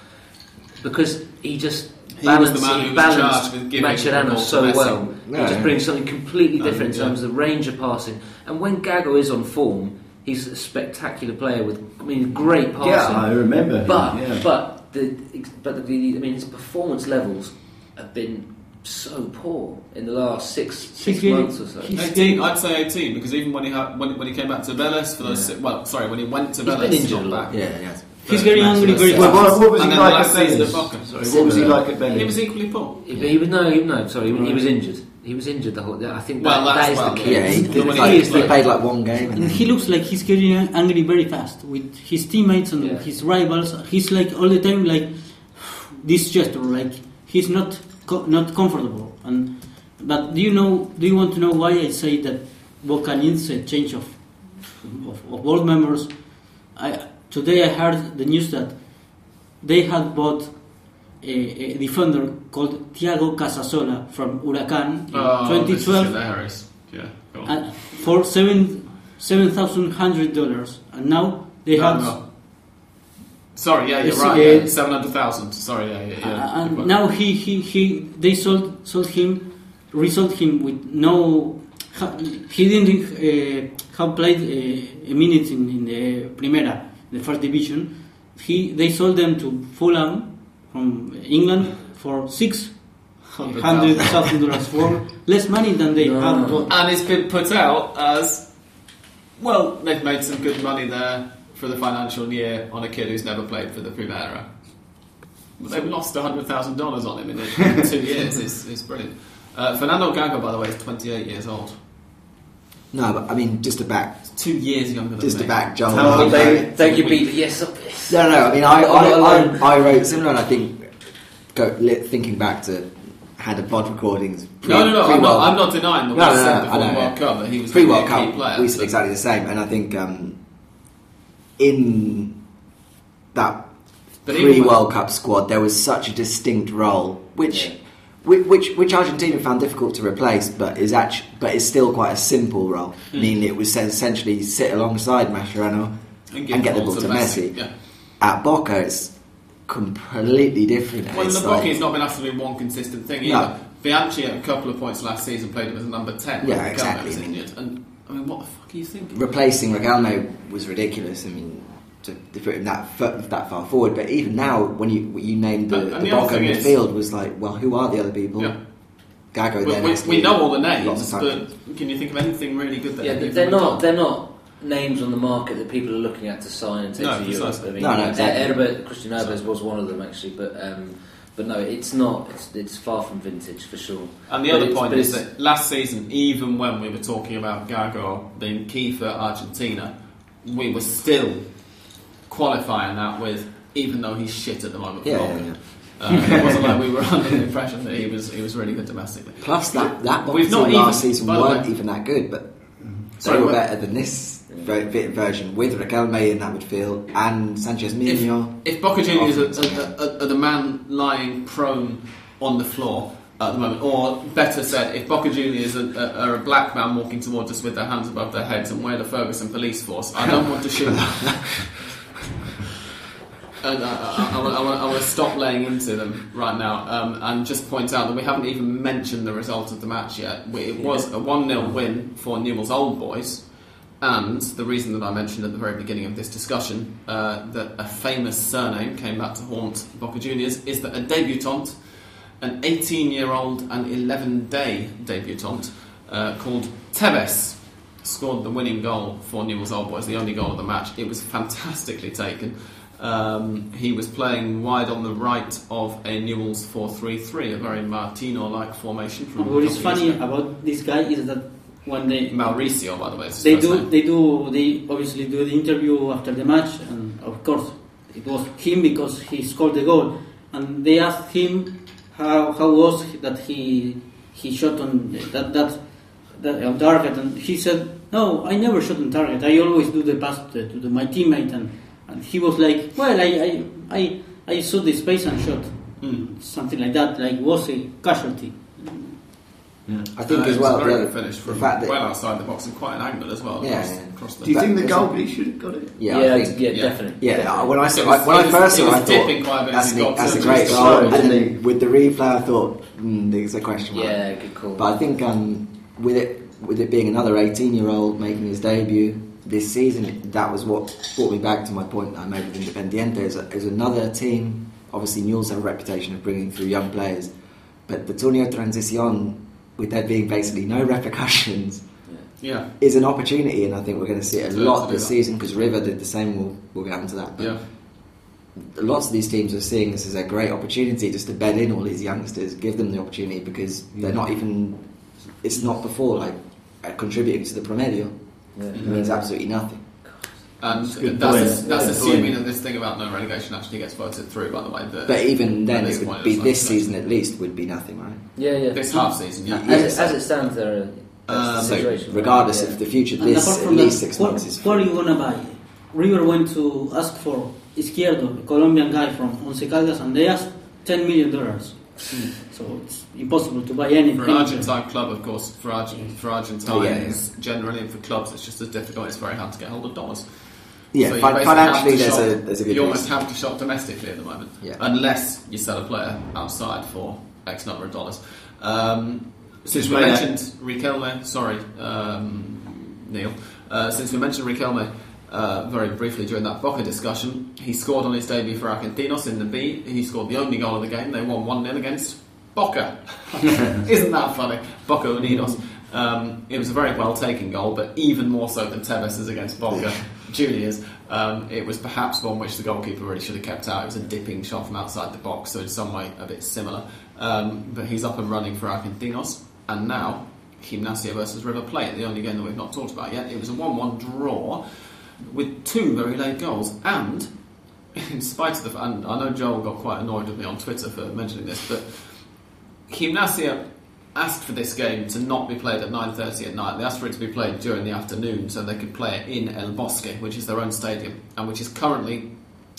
because he just He was the balanced, man he who balanced charged with giving Mascherano so Messi. well. He Yeah. just brings something completely different in yeah. terms of the range of passing. And when Gago is on form, he's a spectacular player with I mean great passing. yeah, I remember. him, But yeah. but the but the I mean his performance levels have been so poor in the last six six He's really- months or so. 18, I'd say 18, because even when he had, when, when he came back to Vélez for those, Yeah. si- well, sorry, when he went to He's Vélez, been injured not a lot. back. Yeah, yeah. He's for getting match angry very six well, fast. what, what was he like at season at Vélez? Boca. Sorry, what was he like at Vélez? He was equally poor. He, he was no, he, no, sorry, he, he was injured. He was injured the whole. I think Well, that, that's- that is well, the key. Yeah, he, did when like, he- he played like one game. And And he looks like he's getting angry very fast with his teammates and Yeah. his rivals. He's like all the time like this gesture, like he's not co- not comfortable. And but do you know? Do you want to know why I say that Boca needs a change of of, of board members? I today I heard the news that they had bought a, a defender called Tiago Casasola from Huracan in Oh, this is 2012 hilarious. Yeah, for seven seven thousand hundred dollars, and now they No, have no. Sorry, yeah, you're right. yeah, Seven hundred thousand. Sorry, yeah, yeah. yeah. uh, and now he, he, he they sold sold him resold him with no he didn't uh, have played uh, a minute in, in the Primera the first division he they sold them to Fulham from England for six hundred thousand dollars for less money than they No. had bought. And it's been put out as well. They've made some good money there for the financial year on a kid who's never played for the Primera. They've lost hundred thousand dollars on him in, in two years. It's, it's brilliant. Uh, Fernando Gago, by the way, is twenty-eight years old. No, but I mean, just to back, Two years younger just me. to back Joel. How old I are think- Thank, thank you, Pete. Yes, up- No, no. I mean, I, I'm I. I, I wrote similar, and I think go, thinking back to Hand of Pod recordings. Pre, No, no, no. I'm not, I'm not denying that we No, no, no, before the know, World yeah. Cup that he was pre going World to be a key Cup. player. we said but- exactly the same, and I think um, in that pre World Cup squad there was such a distinct role, which. Yeah. Which, which Argentina found difficult to replace, but is actually but is still quite a simple role. Hmm. Meaning it was essentially sit alongside Mascherano and, and get the ball to Messi. Yeah. At Boca, it's completely different. Well, It's the like- has not been absolutely one consistent thing No. either. Bianchi at a couple of points last season played him as a number 10. Yeah, exactly. Was injured. And, I mean, what the fuck are you thinking? replacing Riquelme was ridiculous. I mean, to, to put him that fa- that far forward. But even now, when you you named the, And- and the the other Boca thing is- midfield, was like, well, who are the other people? Yeah. Gago. We, then we, we know all the names, but can you think of anything really good that Yeah, any but of they're not. done? They're not names on the market that people are looking at to sign and take No, to Europe. I mean, No, no, exactly. Erbes, Cristian Erbes was one of them actually, but um, but no, it's not. It's, it's far from vintage for sure. And the But other point is that last season, even when we were talking about Gago being key for Argentina, we were still qualifying that with, even though he's shit at the moment. Yeah, yeah, yeah. Uh, it wasn't like we were <laughs> under the impression that he was he was really good domestically. Plus that that We've not even- last season weren't way- even that good, but Sorry, they were better than this ver- version with Riquelme in that midfield and Sanchez Mino. If Boca Juniors are, are, are, are the man lying prone on the floor at the moment, or better said, if Boca Juniors are, are, a black man walking towards us with their hands above their heads and we're the Ferguson police force, I don't want to shoot. <laughs> And uh, I, I, I, want, I want to stop laying into them right now um, and just point out that we haven't even mentioned the result of the match yet. We, it was a 1 0 win for Newell's Old Boys, and the reason that I mentioned at the very beginning of this discussion uh, that a famous surname came back to haunt Boca Juniors is that a debutante, an 18 year old and 11 day debutante uh, called Tevez, scored the winning goal for Newell's Old Boys, the only goal of the match. It was fantastically taken. Um, he was playing wide on the right of a Newell's 4 3 3, a very Martino like formation. From What is funny ago. about this guy is that when they Mauricio, by the way. they do name. they do they obviously do the interview after the match and of course it was him because he scored the goal and they asked him how how was that he he shot on that that, that on target and he said no I never shot on target I always do the pass to, to the, my teammate and, and he was like well I I, I, I saw the space and shot Mm. something like that like was a casualty Yeah. I think Uh, as well a very the, good finish the from fact that well outside the box and quite an angle as well. Yeah, across, yeah. across the Do you think the That- goalie should have got it? yeah, yeah, I think, yeah, yeah. definitely. yeah. definitely. When I It saw was- when I first saw, it, I thought quite a bit that's, as an, he got that's a great goal. slow, And then with the replay, I thought mm, there's a question mark. Yeah, good call. But I think um, with it with it being another 18 year old making his debut this season, that was what brought me back to my point that I made with Independiente. Is, is another team. Obviously, Newell's have a reputation of bringing through young players, but the Torneo Transición, with there being basically no repercussions, Yeah, is an opportunity, and I think we're going to see it a lot this season because River did the same. We'll, we'll get onto that. But yeah. lots of these teams are seeing this as a great opportunity just to bed in all these youngsters, give them the opportunity because they're not even. It's not before like uh, contributing to the promedio. Yeah. It means absolutely nothing. And That's a that's, point. that's Yeah. assuming that this thing about no relegation actually gets voted through. By the way, the, But even then, this it would be this season at least would be nothing, right? Yeah, yeah. this half season. Yeah, As, it, as it stands, there, Um, So regardless right? of the future, And this at least that, six what, months is. what are you gonna buy? River went to ask for Izquierdo, a Colombian guy from Once Caldas, and they asked ten million dollars. So it's impossible to buy anything. For an Argentine club, of course, for, Argent, for Argentines Oh, yeah, generally, and for clubs, it's just as difficult. It's very hard to get hold of dollars. Yeah, So you fin- basically financially, there's shop- a there's a good You almost reason. have to shop domestically at the moment, Yeah. unless you sell a player outside for X number of dollars. Um, since we mentioned Riquelme, sorry, um, Neil. Uh, since we mentioned Riquelme uh, very briefly during that Boca discussion, he scored on his debut for Argentinos in the B. He scored the only goal of the game. They won 1 0 against Boca. <laughs> Isn't that funny? Boca Unidos. Um, it was a very well taken goal, but even more so than Tevez' against Boca <laughs> Juniors. Um, it was perhaps one which the goalkeeper really should have kept out. It was a dipping shot from outside the box, so in some way a bit similar. Um, but he's up and running for Argentinos, and now Gimnasia versus River Plate, the only game that we've not talked about yet. It was a 1 1 draw with two very late goals, and <laughs> in spite of the fact, and I know Joel got quite annoyed with me on Twitter for mentioning this, but Gimnasia asked for this game to not be played at 9.30 at night. They asked for it to be played during the afternoon so they could play it in El Bosque, which is their own stadium, and which is currently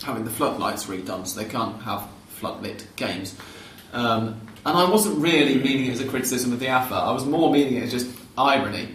having the floodlights redone, so they can't have floodlit games. Um, and I wasn't really meaning it as a criticism of the AFA, I was more meaning it as just irony.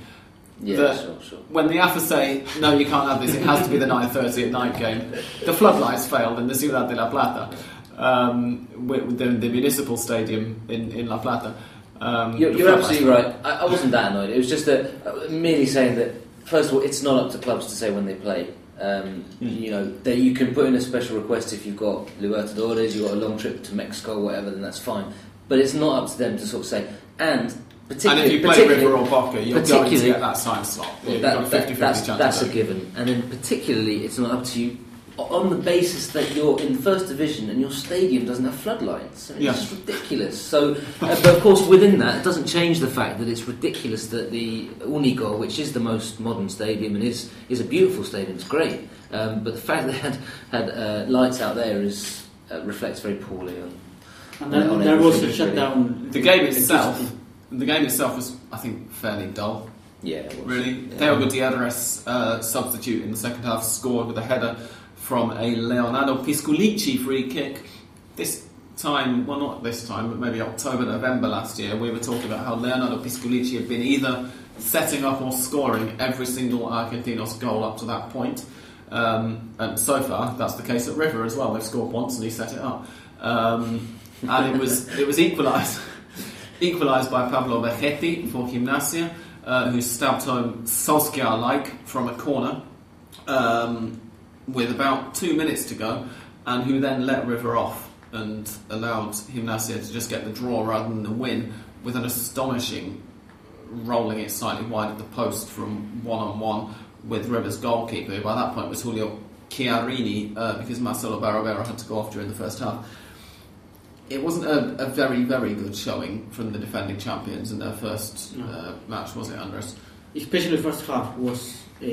Yeah, that sure, sure. When the AFA say, no, you can't have this, it has to be the 9.30 at night game, the floodlights failed in the Ciudad de La Plata, um, with the, the municipal stadium in, in La Plata. Um, You're, you're absolutely failed. right. I, I wasn't that annoyed. It was just that uh, merely saying that. First of all, it's not up to clubs to say when they play. Um, Mm. You know, that you can put in a special request if you've got Libertadores, you've got a long trip to Mexico, whatever. Then that's fine. But it's not up to them to sort of say. And And if you play particularly- River or Boca, you're going to get that sign slot. You've that- got that- 50-50 that's, chance that's of a given. And then particularly, it's not up to you on the basis that you're in first division and your stadium doesn't have floodlights. It's Yeah. just ridiculous. So, uh, but of course, within that, it doesn't change the fact that it's ridiculous that the Unico, which is the most modern stadium and is is a beautiful stadium, it's great. Um, but the fact <laughs> that it had had uh, lights out there is uh, reflects very poorly on. And On- then on there was a everything, really. shutdown. The game itself, electricity. The game itself was, I think, fairly dull. Yeah, it was. Really, Yeah. Teo Gutierrez, uh, substitute in the second half, scored with a header from a Leonardo Pisculichi free kick. This time, well, not this time, but maybe October, November last year, we were talking about how Leonardo Pisculichi had been either setting up or scoring every single Argentinos goal up to that point. Um, and so far, that's the case at River as well. They've scored once and he set it up. Um, and it was it was equalised <laughs> equalised by Pablo Vegetti for Gimnasia, uh, who stabbed home Solskjaer like from a corner um, with about two minutes to go, and who then let River off and allowed Gimnasia to just get the draw rather than the win with an astonishing rolling it slightly wide of the post from one on one with River's goalkeeper, who by that point was Julio Chiarini, uh, because Marcelo Barovero had to go off during the first half. It wasn't a, a very, very good showing from the defending champions in their first No. uh, match, was it, Andres? especially the first half was uh,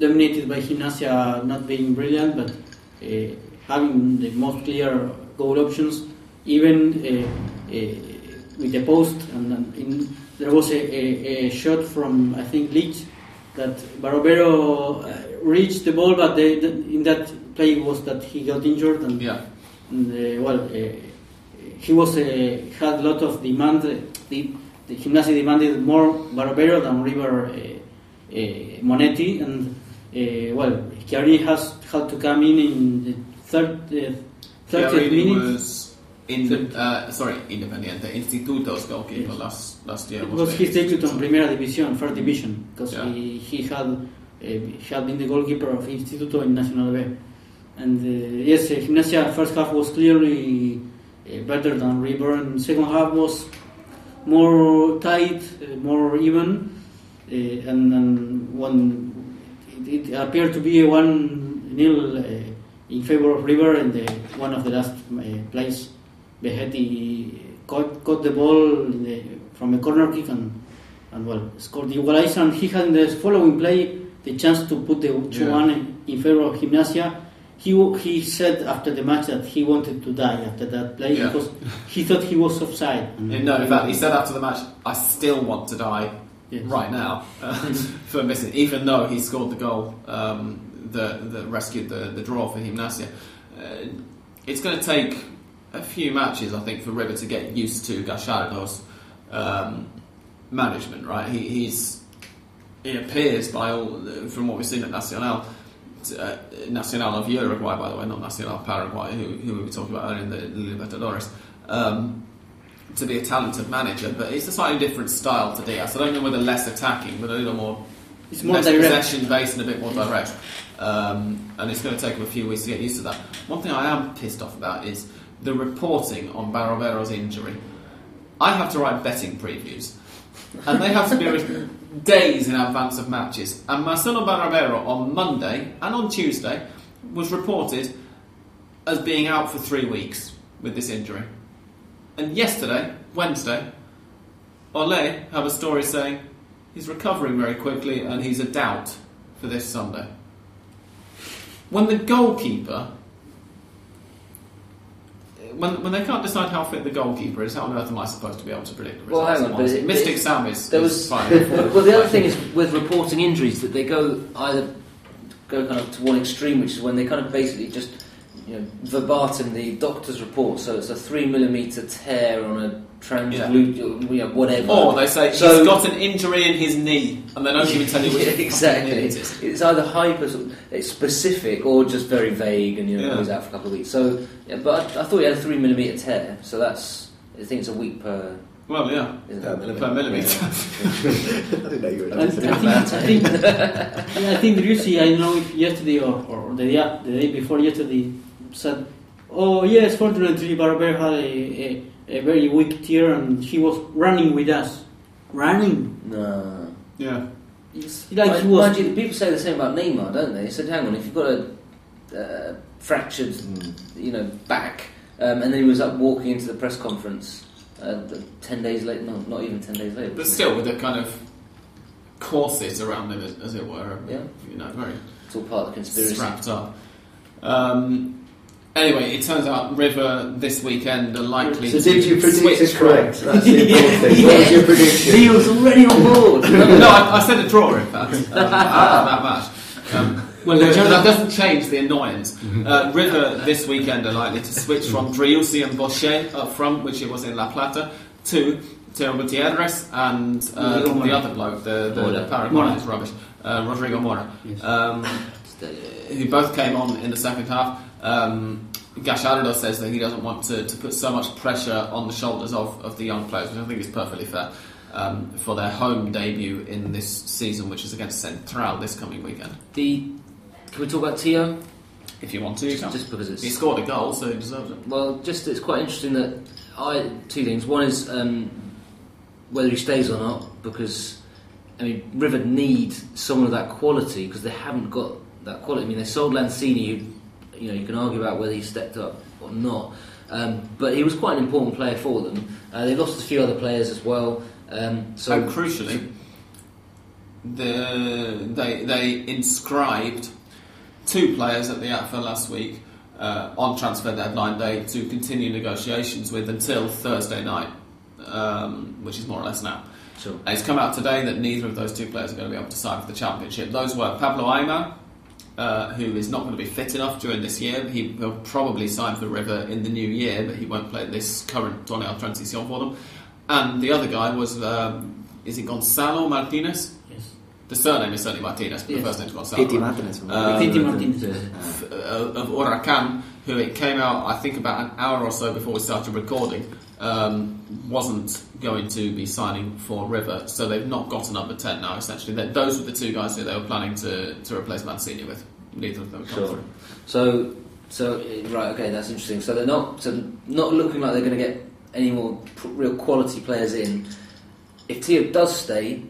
dominated by Gimnasia not being brilliant but uh, having the most clear goal options even uh, uh, with the post and, and in, there was a, a, a shot from I think Leach that Barovero uh, reached the ball but they, the, in that play was that he got injured and, Yeah. and uh, well uh, he was uh, had a lot of demand uh, the, the Gimnasia demanded more Barovero than River uh, uh, Monetti, and uh, well, Chiarini has had to come in in the third, uh, 30th minute. was in uh, sorry, Independiente Instituto's goalkeeper Yes. last last year. It wasn't was his debut on Primera División, first division, because Yeah. he, he had uh, had been the goalkeeper of Instituto in Nacional B. And uh, yes, Gimnasia first half was clearly better than River, and second half was more tight, uh, more even, uh, and, and one it, it appeared to be a one nil uh, in favor of River in the one of the last uh, plays. Vegetti caught, caught the ball the, from a corner kick and and well scored the equalizer. And he had in the following play the chance to put the two one in, in favor of Gimnasia. He he said after the match that he wanted to die after that play Yeah. because he thought he was offside. Yeah, No, in fact, he said after the match, "I still want to die Yes. right now uh, <laughs> for missing, even though he scored the goal um, that, that rescued the, the draw for Gimnasia." Uh, it's going to take a few matches, I think, for River to get used to Gallardo's um, management. Right, he, he's it appears by all from what we've seen at Nacional. Uh, Nacional of Uruguay, by the way, not Nacional Paraguay, who, who we were talking about earlier in the, Libertadores. Um, to be a talented manager, but it's a slightly different style to Diaz. I don't know whether less attacking, but a little more, It's more possession based and a bit more direct. Um, and it's going to take him a few weeks to get used to that. One thing I am pissed off about is the reporting on Barovero's injury. I have to write betting previews, and they have to be written days in advance of matches. And Marcelo Barovero on Monday and on Tuesday was reported as being out for three weeks with this injury. And yesterday, Wednesday, Ole have a story saying He's recovering very quickly, and he's a doubt for this Sunday. When the goalkeeper, when, when they can't decide how fit the goalkeeper is, how on earth am I supposed to be able to predict the Well, hang on, but it- Mystic it- Sam is, there is was- fine. <laughs> well, the other thing is with reporting injuries that they go either go kind of to one extreme, which is when they kind of basically just you know verbatim the doctor's report. So it's a three millimeter tear on a transglute, you know, whatever. Or they say So- he's got an injury in his knee, and they don't even tell you <laughs> which Yeah, exactly. <laughs> it is. It's either hyper, it's specific, or just very vague, and you know Yeah. he's out for a couple of weeks. So, yeah, but I, I thought he had a three millimeter tear, so that's I think it's a week per. Well, yeah, Isn't Per millimeter. per millimetre. <laughs> I didn't know you were I, I think, I think, yeah, I think Driussi, I don't know if yesterday or, or the, day, the day before yesterday, said, "Oh yes, fortunately, Barber had a, a, a very weak tear and he was running with us, running. No. yeah. It's like Mind, he was. mind you, people say the same about Neymar, don't they? They said, "Hang on, if you've got a uh, fractured, you know, back," um, and then he was up walking into the press conference uh, ten days later. No, not even ten days later. But still, with a kind of corset around him, as, as it were. Yeah. You know, very it's all part of the conspiracy. strapped up. Um, anyway, it turns out River this weekend are likely So to did you predict switch it from- correct? That's the important <laughs> thing. What was your prediction? Neil's already on board. <laughs> no, I, I said a draw, in fact, um, that match. Um, Well, but that doesn't change the annoyance. Uh, River this weekend are likely to switch from Driussi and Boyé up front, which it was in La Plata, to Teo Gutierrez and uh, the Mora. other bloke, the, the, Mora. the Paraguayan rubbish, uh, Rodrigo Mora, Yes. um, who both came on in the second half. Um, Gallardo says that he doesn't want to, to put so much pressure on the shoulders of, of the young players, which I think is perfectly fair. Um, for their home debut in this season, which is against Central this coming weekend. The can we talk about Teo? If you want to, Just, just because it's He scored a goal, so he deserves it. Well, just it's quite interesting that I two things. One is um, whether he stays or not, because I mean River need someone of that quality because they haven't got that quality. I mean they sold Lanzini, who you know you can argue about whether he stepped up or not, um, but he was quite an important player for them. Uh, they lost a few other players as well. Um, so So crucially, the, they they inscribed two players at the AFA last week uh, on transfer deadline day to continue negotiations with until Thursday night, um, which is more or less now. sure. And It's come out today that neither of those two players are going to be able to sign for the championship. Those were Pablo Aimar, uh, who is not going to be fit enough during this year. He will probably sign for the River in the new year, but he won't play this current torneo transición for them. And the other guy was, um, is it Gonzalo Martinez? Yes. The surname is certainly Martinez, but the first name is Gonzalo. Pity Martinez from Um, Titi Martinez. F- uh, of Huracan, who it came out, I think, about an hour or so before we started recording, um, wasn't going to be signing for River, so they've not got a number 10 now, essentially. They, those were the two guys who they were planning to, to replace Mancini with. Neither of them Sure. through. So, so right, okay, that's interesting. So they're not, so not looking like they're going to get any more real quality players in. If Teo does stay,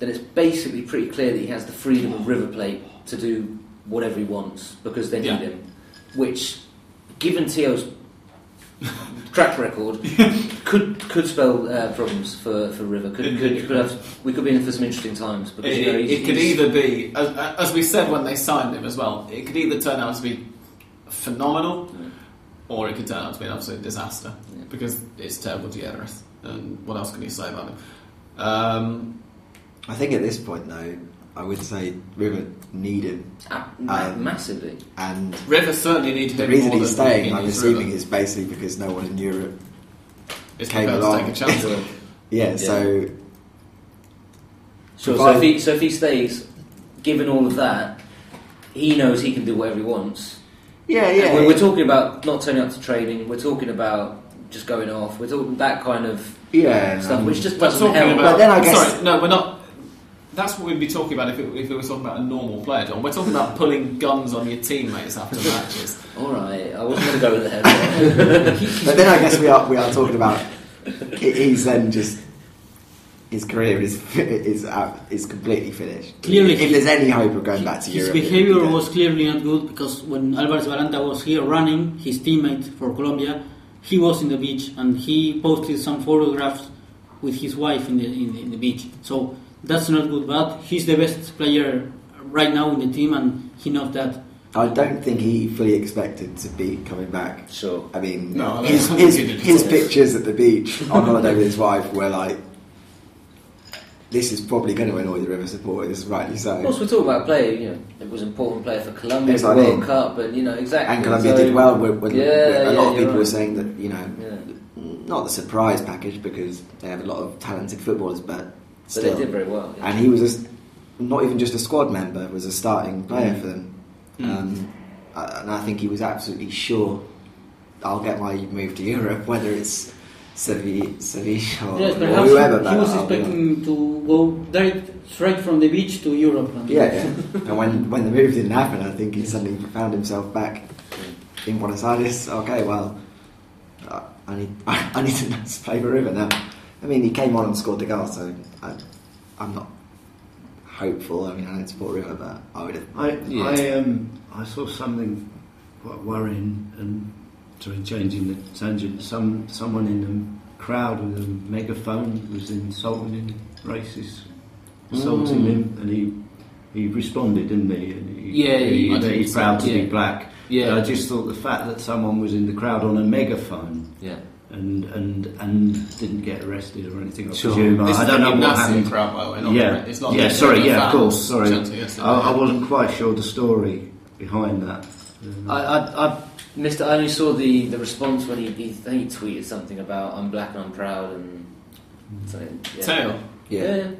then it's basically pretty clear that he has the freedom of River Plate to do whatever he wants because they need Yeah. him. Which, given Teo's track record, <laughs> could could spell uh, problems for, for River. Could, It- could, could have, we could be in for some interesting times because It, you know, it, it could either be, as, as we said when they signed him as well, it could either turn out to be phenomenal Yeah. or it could turn out to be an absolute disaster Yeah. because it's terrible to Gutierrez. And what else can you say about him? Um, I think at this point, though, I would say River need him, Ah, ma- Um, massively. and River certainly need the reason more he's than staying, he I'm assuming, River. is basically because no one in Europe It's came prepared to along. take a chance on him. <laughs> Yeah, so Sure. So if, he, so if he stays, given all of that, he knows he can do whatever he wants. yeah, And yeah. We're, we're talking about not turning up to training. We're talking about just going off. We're talking that kind of yeah, stuff, um, which just doesn't talking help. about. But then I guess- Sorry, no, we're not. That's what we'd be talking about if it, if it was talking about a normal player, John. We're talking about pulling guns on your teammates after <laughs> matches. All right, I wasn't going to go there. <laughs> But then I guess we are we are talking about he's then just his career is is out, is completely finished. Clearly if he- there's any hope of going back to His Europe, behavior yeah. was clearly not good because when Alvarez Balanta was here running, his teammate for Colombia, he was in the beach and he posted some photographs with his wife in the in the, in the beach. So that's not good. But he's the best player right now in the team, and he knows that. I don't think he fully expected to be coming back. Sure. I mean, No, his, his, his pictures at the beach on holiday with his wife were like, this is probably going to annoy the River supporters, rightly so. Of course, we're talking about a player. You know, it was an important player for Colombia, That's for what the I World mean. Cup, and you know exactly. And Colombia So- did well. When, when Yeah, a yeah, lot of you're people were saying that, you know, Yeah. not the surprise package because they have a lot of talented footballers, but But still. they did very well. yeah. and he was a s not even just a squad member, was a starting player for them. Mm. Um, and I think he was absolutely sure, I'll get my move to Europe, <laughs> whether it's Sevilla, Sevilla or, Yes, or whoever. he was I'll expecting to go direct straight from the beach to Europe. And Yeah, yeah. <laughs> and when, when the move didn't happen, I think he suddenly found himself back in Buenos Aires. Okay, well, uh, I need <laughs> I need to play for River now. I mean, he came on and scored the goal, so I, I'm not hopeful. I mean, I don't support River, but I would have. I, Yeah. I, um, I saw something quite worrying and sorry, changing the tangent. Some someone in the crowd with a megaphone was insulting him, racist, insulting Mm. him, and he he responded, didn't he? And he, Yeah, he, he- he's proud to yeah. be black. Yeah. I just thought the fact that someone was in the crowd on a megaphone yeah. And and and didn't get arrested or anything. I Sure. presume. This I is don't the know what happened. crowd, by the way. Not yeah, the, it's not yeah. the- Sorry, yeah, of course. Sorry. I, I wasn't quite sure the story behind that. Um, I, I, I missed. I only saw the, the response when he, he, he tweeted something about I'm black and I'm proud and something. Yeah. Tail. Yeah. yeah.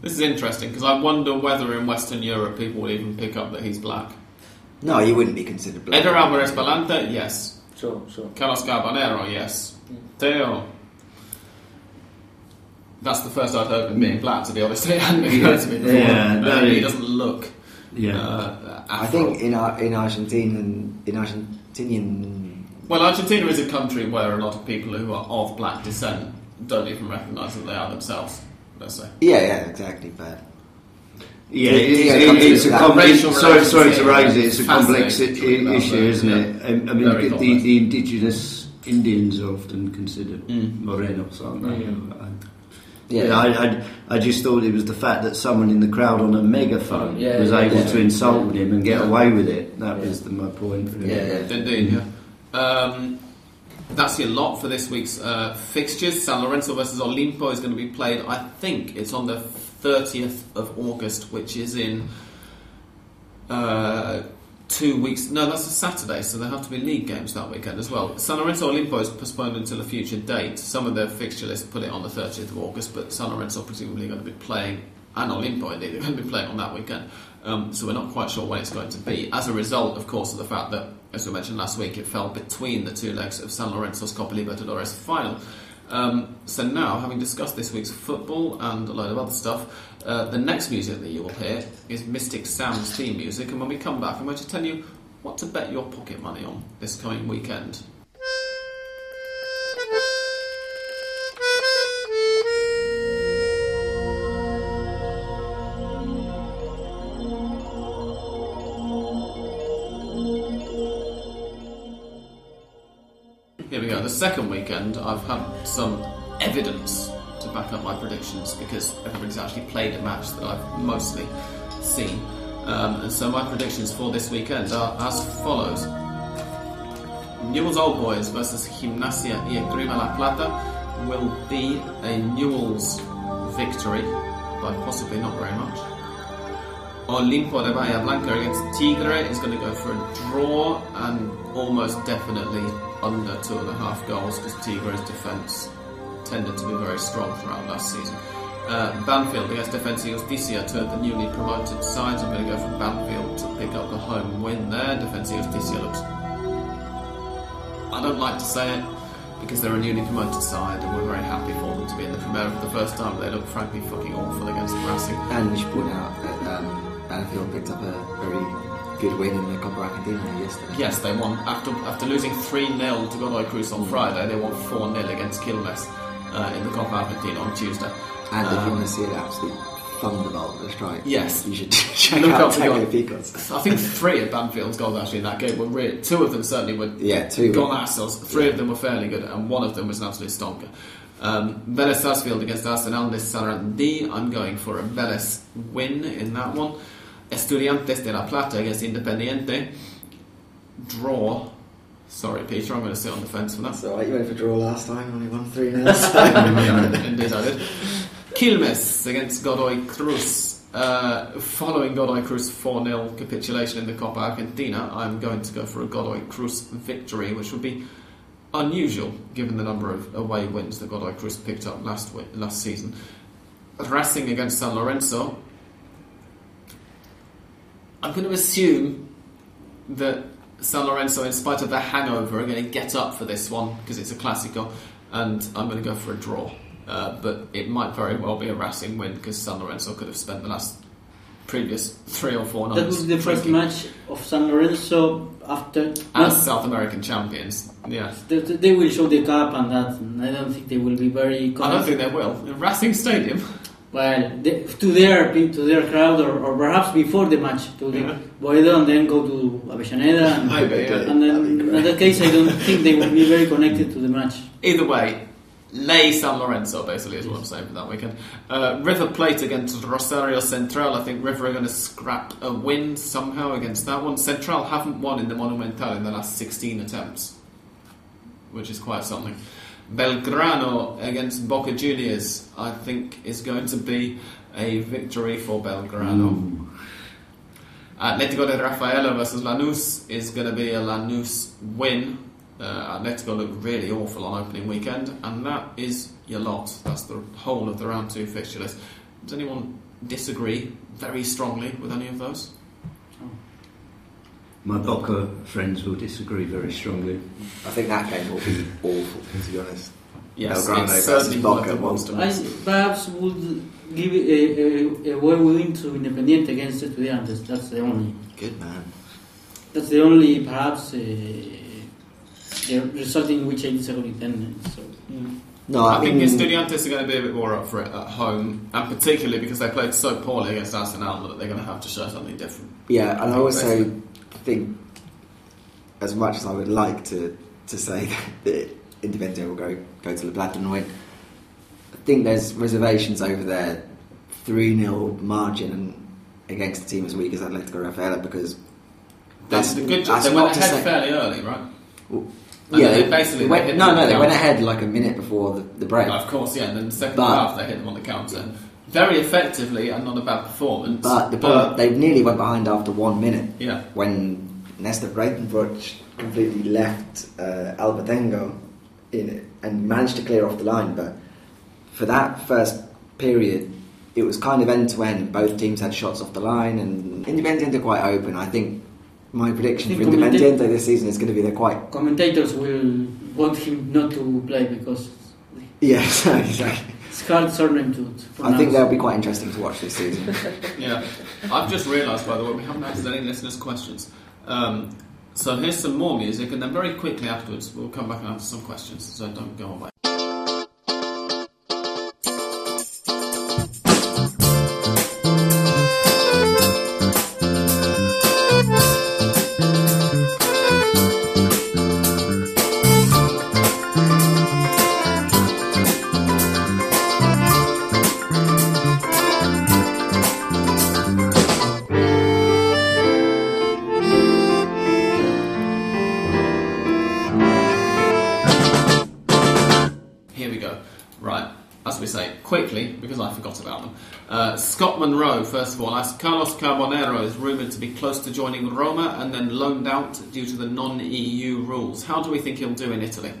This is interesting because I wonder whether in Western Europe people will even pick up that he's black. No, he wouldn't be considered black. Eder Alvarez Balanta, yes. Sure, sure. Carlos Carbonero, yes. Teo. That's the first I've heard of him being black, to be honest. <laughs> It hadn't occurred to me before. Yeah, no, he he- doesn't look. yeah. Uh, I think in Ar- in Argentina and in Argentinian. Well, Argentina is a country where a lot of people who are of black descent don't even recognise that they are themselves. Let's say. Yeah, yeah, exactly. But Yeah, Yeah, it's, it- it's a that com- racial sorry, sorry to raise it. It's a complex i- fascinating i- about issue, isn't yeah. it? I, I mean, Very the, the indigenous Indians are often considered Mm. morenos, aren't they? Mm. I- yeah, Yeah, I, I, I just thought it was the fact that someone in the crowd on a megaphone Yeah, was yeah, able yeah. to insult him and get Yeah. away with it. That Yeah. was the, my point. Really. Yeah, yeah. Indeed, yeah. Um, that's your lot for this week's uh, fixtures. San Lorenzo versus Olimpo is going to be played, I think it's on the 30th of August, which is in uh, two weeks. No, that's a Saturday, so there have to be league games that weekend as well. San Lorenzo Olimpo is postponed until a future date. Some of their fixture lists put it on the 30th of August, but San Lorenzo presumably going to be playing, and Olimpo indeed, they're going to be playing on that weekend. Um, so we're not quite sure when it's going to be. As a result, of course, of the fact that, as we mentioned last week, it fell between the two legs of San Lorenzo's Copa Libertadores final. Um, so now, having discussed this week's football and a load of other stuff, uh, the next music that you will hear is Mystic Sounds theme music, and when we come back, I'm going to tell you what to bet your pocket money on this coming weekend. Weekend, I've had some evidence to back up my predictions because everybody's actually played a match that I've mostly seen. Um, and so my predictions for this weekend are as follows. Newell's Old Boys versus Gimnasia y Esgrima La Plata will be a Newell's victory by possibly not very much. Olimpo de Bahia Blanca against Tigre is going to go for a draw and almost definitely under two and a half goals because Tigre's defence tended to be very strong throughout last season. Uh, Banfield against Defensa Justicia, of the newly promoted sides. I'm going to go for Banfield to pick up the home win there. Defensa Justicia looks. I don't like to say it because they're a newly promoted side and we're very happy for them to be in the Primera for the first time. They look frankly fucking awful against Racing. and we should point out that Banfield picked up a very good win in the Copa Argentina yesterday. Yes, they won after after losing three 0 to Godoy Cruz on Friday. They won four 0 against Quilmes uh, in the Copa Argentina on Tuesday. And if you Um, want to see an absolute thunderbolt at a strike, Yes. you should <laughs> check Look out the. Picos. I think <laughs> three of Banfield's goals actually in that game were really, two of them certainly were Yeah, two. gone assholes. Three of them were fairly good, and one of them was an absolute stonker. Um, Vélez Sarsfield against Arsenal de Sarandí. I'm going for a Vélez win in that one. Estudiantes de La Plata against Independiente. Draw. Sorry, Peter, I'm going to sit on the fence for that. That's alright, you went for draw last time, only won 3 0. <laughs> Yeah, <laughs> Indeed, I did. Quilmes against Godoy Cruz. Uh, following Godoy Cruz 4 0 capitulation in the Copa Argentina, I'm going to go for a Godoy Cruz victory, which would be unusual given the number of away wins that Godoy Cruz picked up last last season. Racing against San Lorenzo. I'm going to assume that San Lorenzo, in spite of their hangover, are going to get up for this one because it's a Clasico, and I'm going to go for a draw. Uh, but it might very well be a Racing win because San Lorenzo could have spent the last previous three or four nights. That was the first drinking match of San Lorenzo after. as South American champions. Yeah, They, they will show the cup and that. And I don't think they will be very. I don't think they will. Racing Stadium, Well, they, to their to their crowd, or, or perhaps before the match, to the Yeah. Boedo, and then go to Avellaneda. And, Maybe, yeah. and then in that case, I don't think they will be very connected to the match. Either way, lay San Lorenzo basically is what I'm saying for that weekend. Uh, River Plate against Rosario Central. I think River are going to scrap a win somehow against that one. Central haven't won in the Monumental in the last 16 attempts, which is quite something. Belgrano against Boca Juniors, I think, is going to be a victory for Belgrano. Atletico de Rafaela versus Lanús is going to be a Lanús win. Uh, Atletico looked really awful on opening weekend, and that is your lot. That's the whole of the round two fixture list. Does anyone disagree very strongly with any of those? My Boca friends will disagree very strongly. I think that game will be awful, to be honest. Yes, Belgrano versus certainly Boca worth it won't- wants to I miss. perhaps would give a, a, a well win to Independiente against Estudiantes. That's the only. Good man. That's the only perhaps uh, the result in which I disagree. Then so. No, I I, think mean, Estudiantes are going to be a bit more up for it at home, and particularly because they played so poorly against Arsenal that they're going to have to show something different. Yeah, and I also think, as much as I would like to, to say <laughs> that Independiente will go go to La Plata and win, I think there's reservations over their 3 0 margin against a team as weak as Atletico Rafaela because That's the good. that's They went ahead say- fairly early, right? Well, yeah, they they, basically they went, hit no, no, they down. went ahead like a minute before the, the break. Of course, yeah. And then the second But- half, they hit them on the counter very effectively and not a bad performance. But the problem, they nearly went behind after one minute yeah, when Nestor Breitenbruch completely left uh, Albertengo in it and managed to clear off the line. But for that first period, it was kind of end to end. Both teams had shots off the line, and Independiente are quite open. I think my prediction for I think Commente- Independiente this season is going to be they're quite. Commentators will want him not to play because <laughs> Yeah, <laughs> exactly. It's hard surname to, to I think that'll be quite interesting to watch this season. <laughs> yeah. I've just realised, by the way, we haven't answered any listeners' questions. Um, so here's some more music, and then very quickly afterwards, we'll come back and answer some questions. So don't go away. Monroe, first of all, as Carlos Carbonero is rumoured to be close to joining Roma and then loaned out due to the non EU rules. How do we think he'll do in Italy?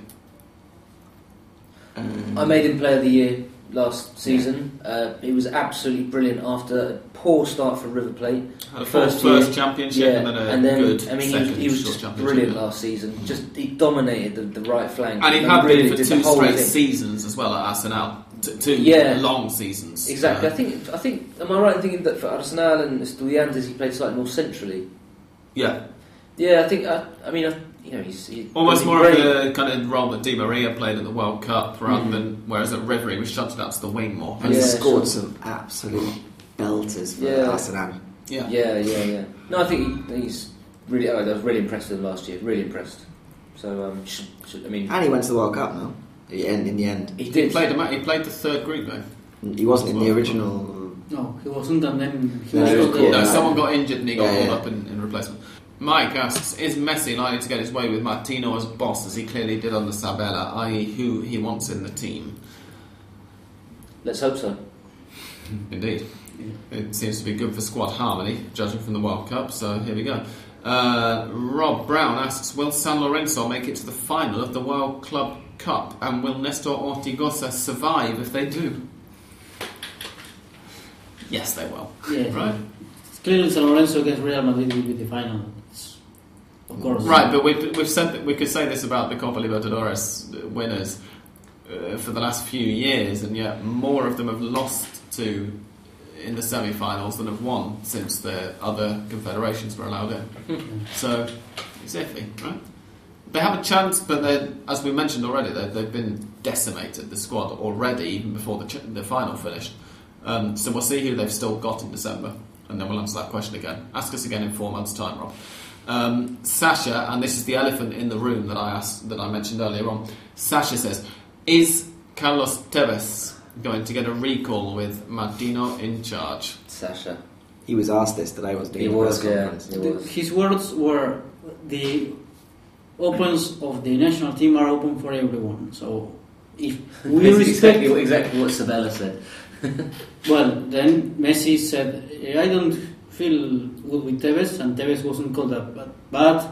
I made him player of the year last season. Uh, he was absolutely brilliant after a poor start for River Plate. Had a First first, championship Yeah, and then a and then good I mean, he second was, he was just brilliant last season. Just he dominated the, the right flank, And he had really been for two straight seasons as well at Arsenal. T- two Yeah. long seasons. Exactly. Uh, I think. I think. Am I right in thinking that for Arsenal and Estudiantes he played slightly more centrally? yeah. Yeah, I think. I, I mean, I, you know, he's he, Almost more great. of the kind of role that Di Maria played at the World Cup rather Mhm. than, whereas at River he was shunted out to the wing more. And he scored sure. some absolute belters for Yeah. Arsenal. Yeah. Yeah, yeah, yeah. No, I think he, he's really. I was really impressed with him last year. Really impressed. So, um, should, should, I mean, And he went to the World Cup now. In, in the end, He He did. played, a ma- he played the third group though. he wasn't in the original. No, he wasn't, and then he No, was was not called. there. No, someone got injured and he got Yeah, called yeah. up in, in replacement. Mike asks, is Messi likely to get his way with Martino as boss, as he clearly did under Sabella, i.e. who he wants in the team? Let's hope so. <laughs> Indeed. It seems to be good for squad harmony, judging from the World Cup, so here we go. Uh, Rob Brown asks, will San Lorenzo make it to the final of the World Club Cup, and will Nestor Ortigoza survive if they do? Yes, they will. <laughs> Right? Clearly, San Lorenzo against Real Madrid will be the final. Of course. Right, but we've, we've said that we could say this about the Copa Libertadores winners uh, for the last few years, and yet more of them have lost to in the semi-finals than have won since the other confederations were allowed in. <laughs> so it's iffy, right? They have a chance, but they, as we mentioned already, they, they've been decimated. The squad already, even before the, ch- the final finished. Um, so we'll see who they've still got in December, and then we'll answer that question again. Ask us again in four months' time, Rob. Um, Sasha, and this is the elephant in the room that I asked, that I mentioned earlier on. Sasha says, "Is Carlos Tevez going to get a recall with Martino in charge?" Sasha. He was asked this today, wasn't he? He was, press yeah. conference? He The- was. his words were the opens of the national team are open for everyone. So if we respect, exactly, exactly what Sabella said. <laughs> well, then Messi said, "I don't feel good with Tevez," and Tevez wasn't called up. But, but uh,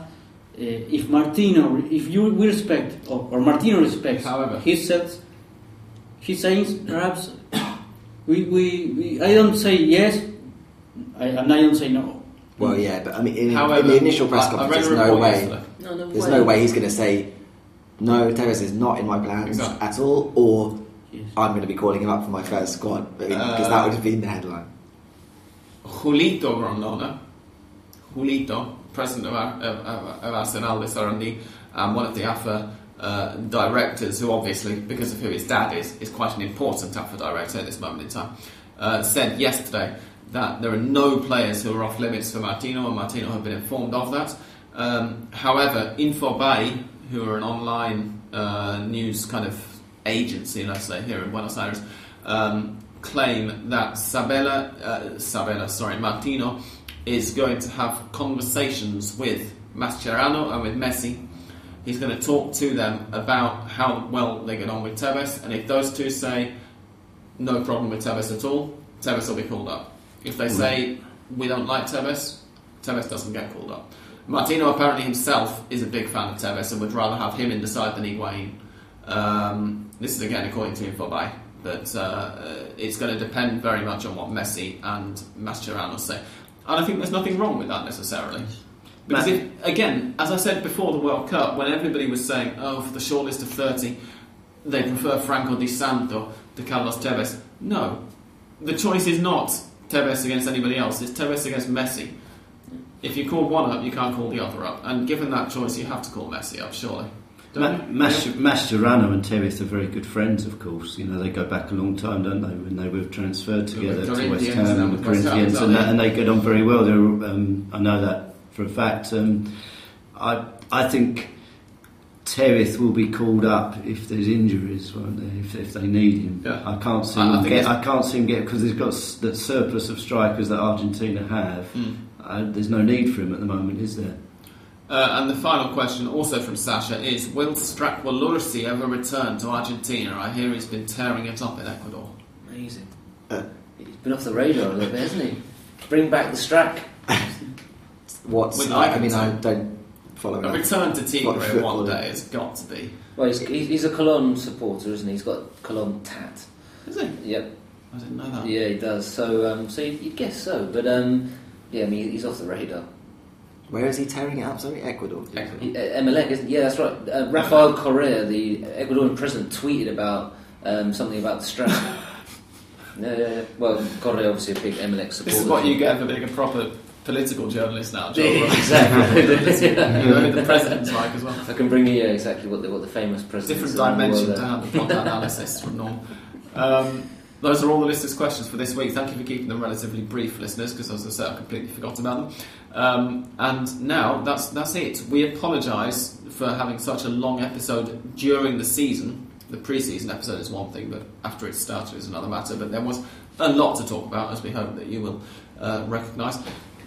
if Martino, if you we respect, or, or Martino respects, However. he says, he's saying perhaps we, we, we I don't say yes, I, and I don't say no. Well, yeah, but I mean, in, However, in the initial press I- I conference, there's no way. yesterday. No, no There's way. no way he's going to say, no, Tevez is not in my plans Exactly. at all, or I'm going to be calling him up for my first squad, because Uh, that would have been the headline. Julito Grondona, Julito, president of, our, of, of, of Arsenal de Sarandi, and one of the AFA uh, directors, who obviously, because of who his dad is, is quite an important AFA director at this moment in time, uh, said yesterday that there are no players who are off limits for Martino, and Martino have been informed of that. Um, however, Infobae, who are an online uh, news kind of agency, let's say, here in Buenos Aires, um, claim that Sabella, uh, Sabella, sorry, Martino is going to have conversations with Mascherano and with Messi. He's going to talk to them about how well they get on with Tevez, and if those two say no problem with Tevez at all, Tevez will be called up. If they say we don't like Tevez, Tevez doesn't get called up. Martino apparently himself is a big fan of Tevez and would rather have him in the side than Higuain. Um, this is again according to Infobae, but uh, uh, it's going to depend very much on what Messi and Mascherano say. And I think there's nothing wrong with that necessarily. Because if, again, as I said before the World Cup, when everybody was saying, oh, for the shortlist of 30, they prefer Franco Di Santo to Carlos Tevez. No. The choice is not Tevez against anybody else, it's Tevez against Messi. If you call one up, you can't call the other up. And given that choice, you have to call Messi up, surely. Ma- Don't? Mas- Mascherano and Tevez are very good friends, of course. You know, they go back a long time, don't they? When they were transferred together to West Ham and the Corinthians, and, that, and they get on very well. Um, I know that for a fact. Um, I I think Tevez will be called up if there's injuries, won't they? If, if they need him, Yeah. I can't see I- I him think get. I can't see him get because they've got s- that surplus of strikers that Argentina have. Mm. Uh, there's no need for him at the moment, is there? Uh, and the final question, also from Sasha, is Will Stracqualursi ever return to Argentina? I hear he's been tearing it up in Ecuador. Amazing. Uh. He's been off the radar a little bit, hasn't he? Bring back the Strack. <laughs> What's With I, I mean, I don't follow A that. return to What Tigre one football? day has got to be. Well, he's, he's he's a Cologne supporter, isn't he? He's got Cologne tat. Is he? Yep. I didn't know that. Yeah, he does. So, um, so you'd, you'd guess so, but um, yeah, I mean, he's off the radar. Where is he tearing it up? Sorry, Ecuador. Ecuador. Uh, Emelec, isn't? Yeah, that's right. Uh, Rafael Correa, the Ecuadorian president, tweeted about um, something about the strap. <laughs> yeah, yeah, yeah. Well, Correa obviously a big Emelec supporter. This is what you get for being a proper political journalist now, <laughs> Joe. Yeah, exactly. <laughs> you know <laughs> the president's like as well. I can bring you yeah, exactly what the what the famous president. Different dimension to have the plot analysis from Norm. Um, those are all the listeners' questions for this week. Thank you for keeping them relatively brief, listeners, because as I said, I completely forgot about them. Um, and now that's that's it. We apologise for having such a long episode during the season. the pre-season episode is one thing, but after it started is another matter. But there was a lot to talk about, as we hope that you will uh, recognise.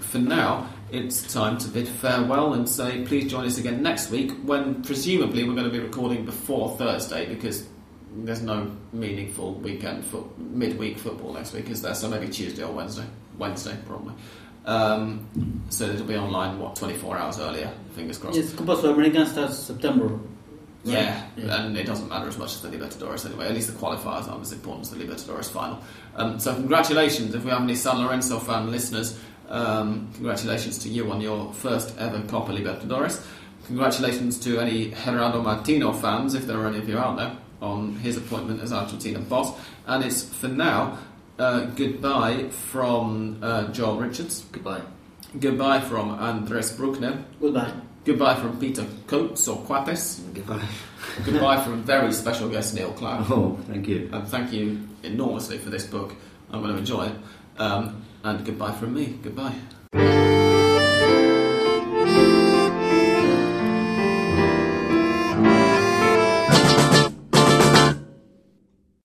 For now, it's time to bid farewell and say please join us again next week when presumably we're going to be recording before Thursday because there's no meaningful weekend for midweek football next week, is there? So maybe Tuesday or Wednesday. Wednesday, probably. Um, so it'll be online, what, 24 hours earlier, fingers crossed. Yes, Copa Sudamericana starts September. right? Yeah, Yeah. and it doesn't matter as much as the Libertadores anyway. At least the qualifiers aren't as important as the Libertadores final. Um, so congratulations if we have any San Lorenzo fan listeners. Um, congratulations to you on your first ever Copa Libertadores. Congratulations to any Gerardo Martino fans, if there are any of you out there, on his appointment as Argentina boss. And it's for now uh, goodbye from uh, Joel Richards. Goodbye. Goodbye from Andres Bruckner. Goodbye. Goodbye from Peter Coates or Quapes. Goodbye. <laughs> Goodbye from very special guest Neil Clark. Oh, thank you. And thank you enormously for this book. I'm going to enjoy it. Um, and goodbye from me. Goodbye.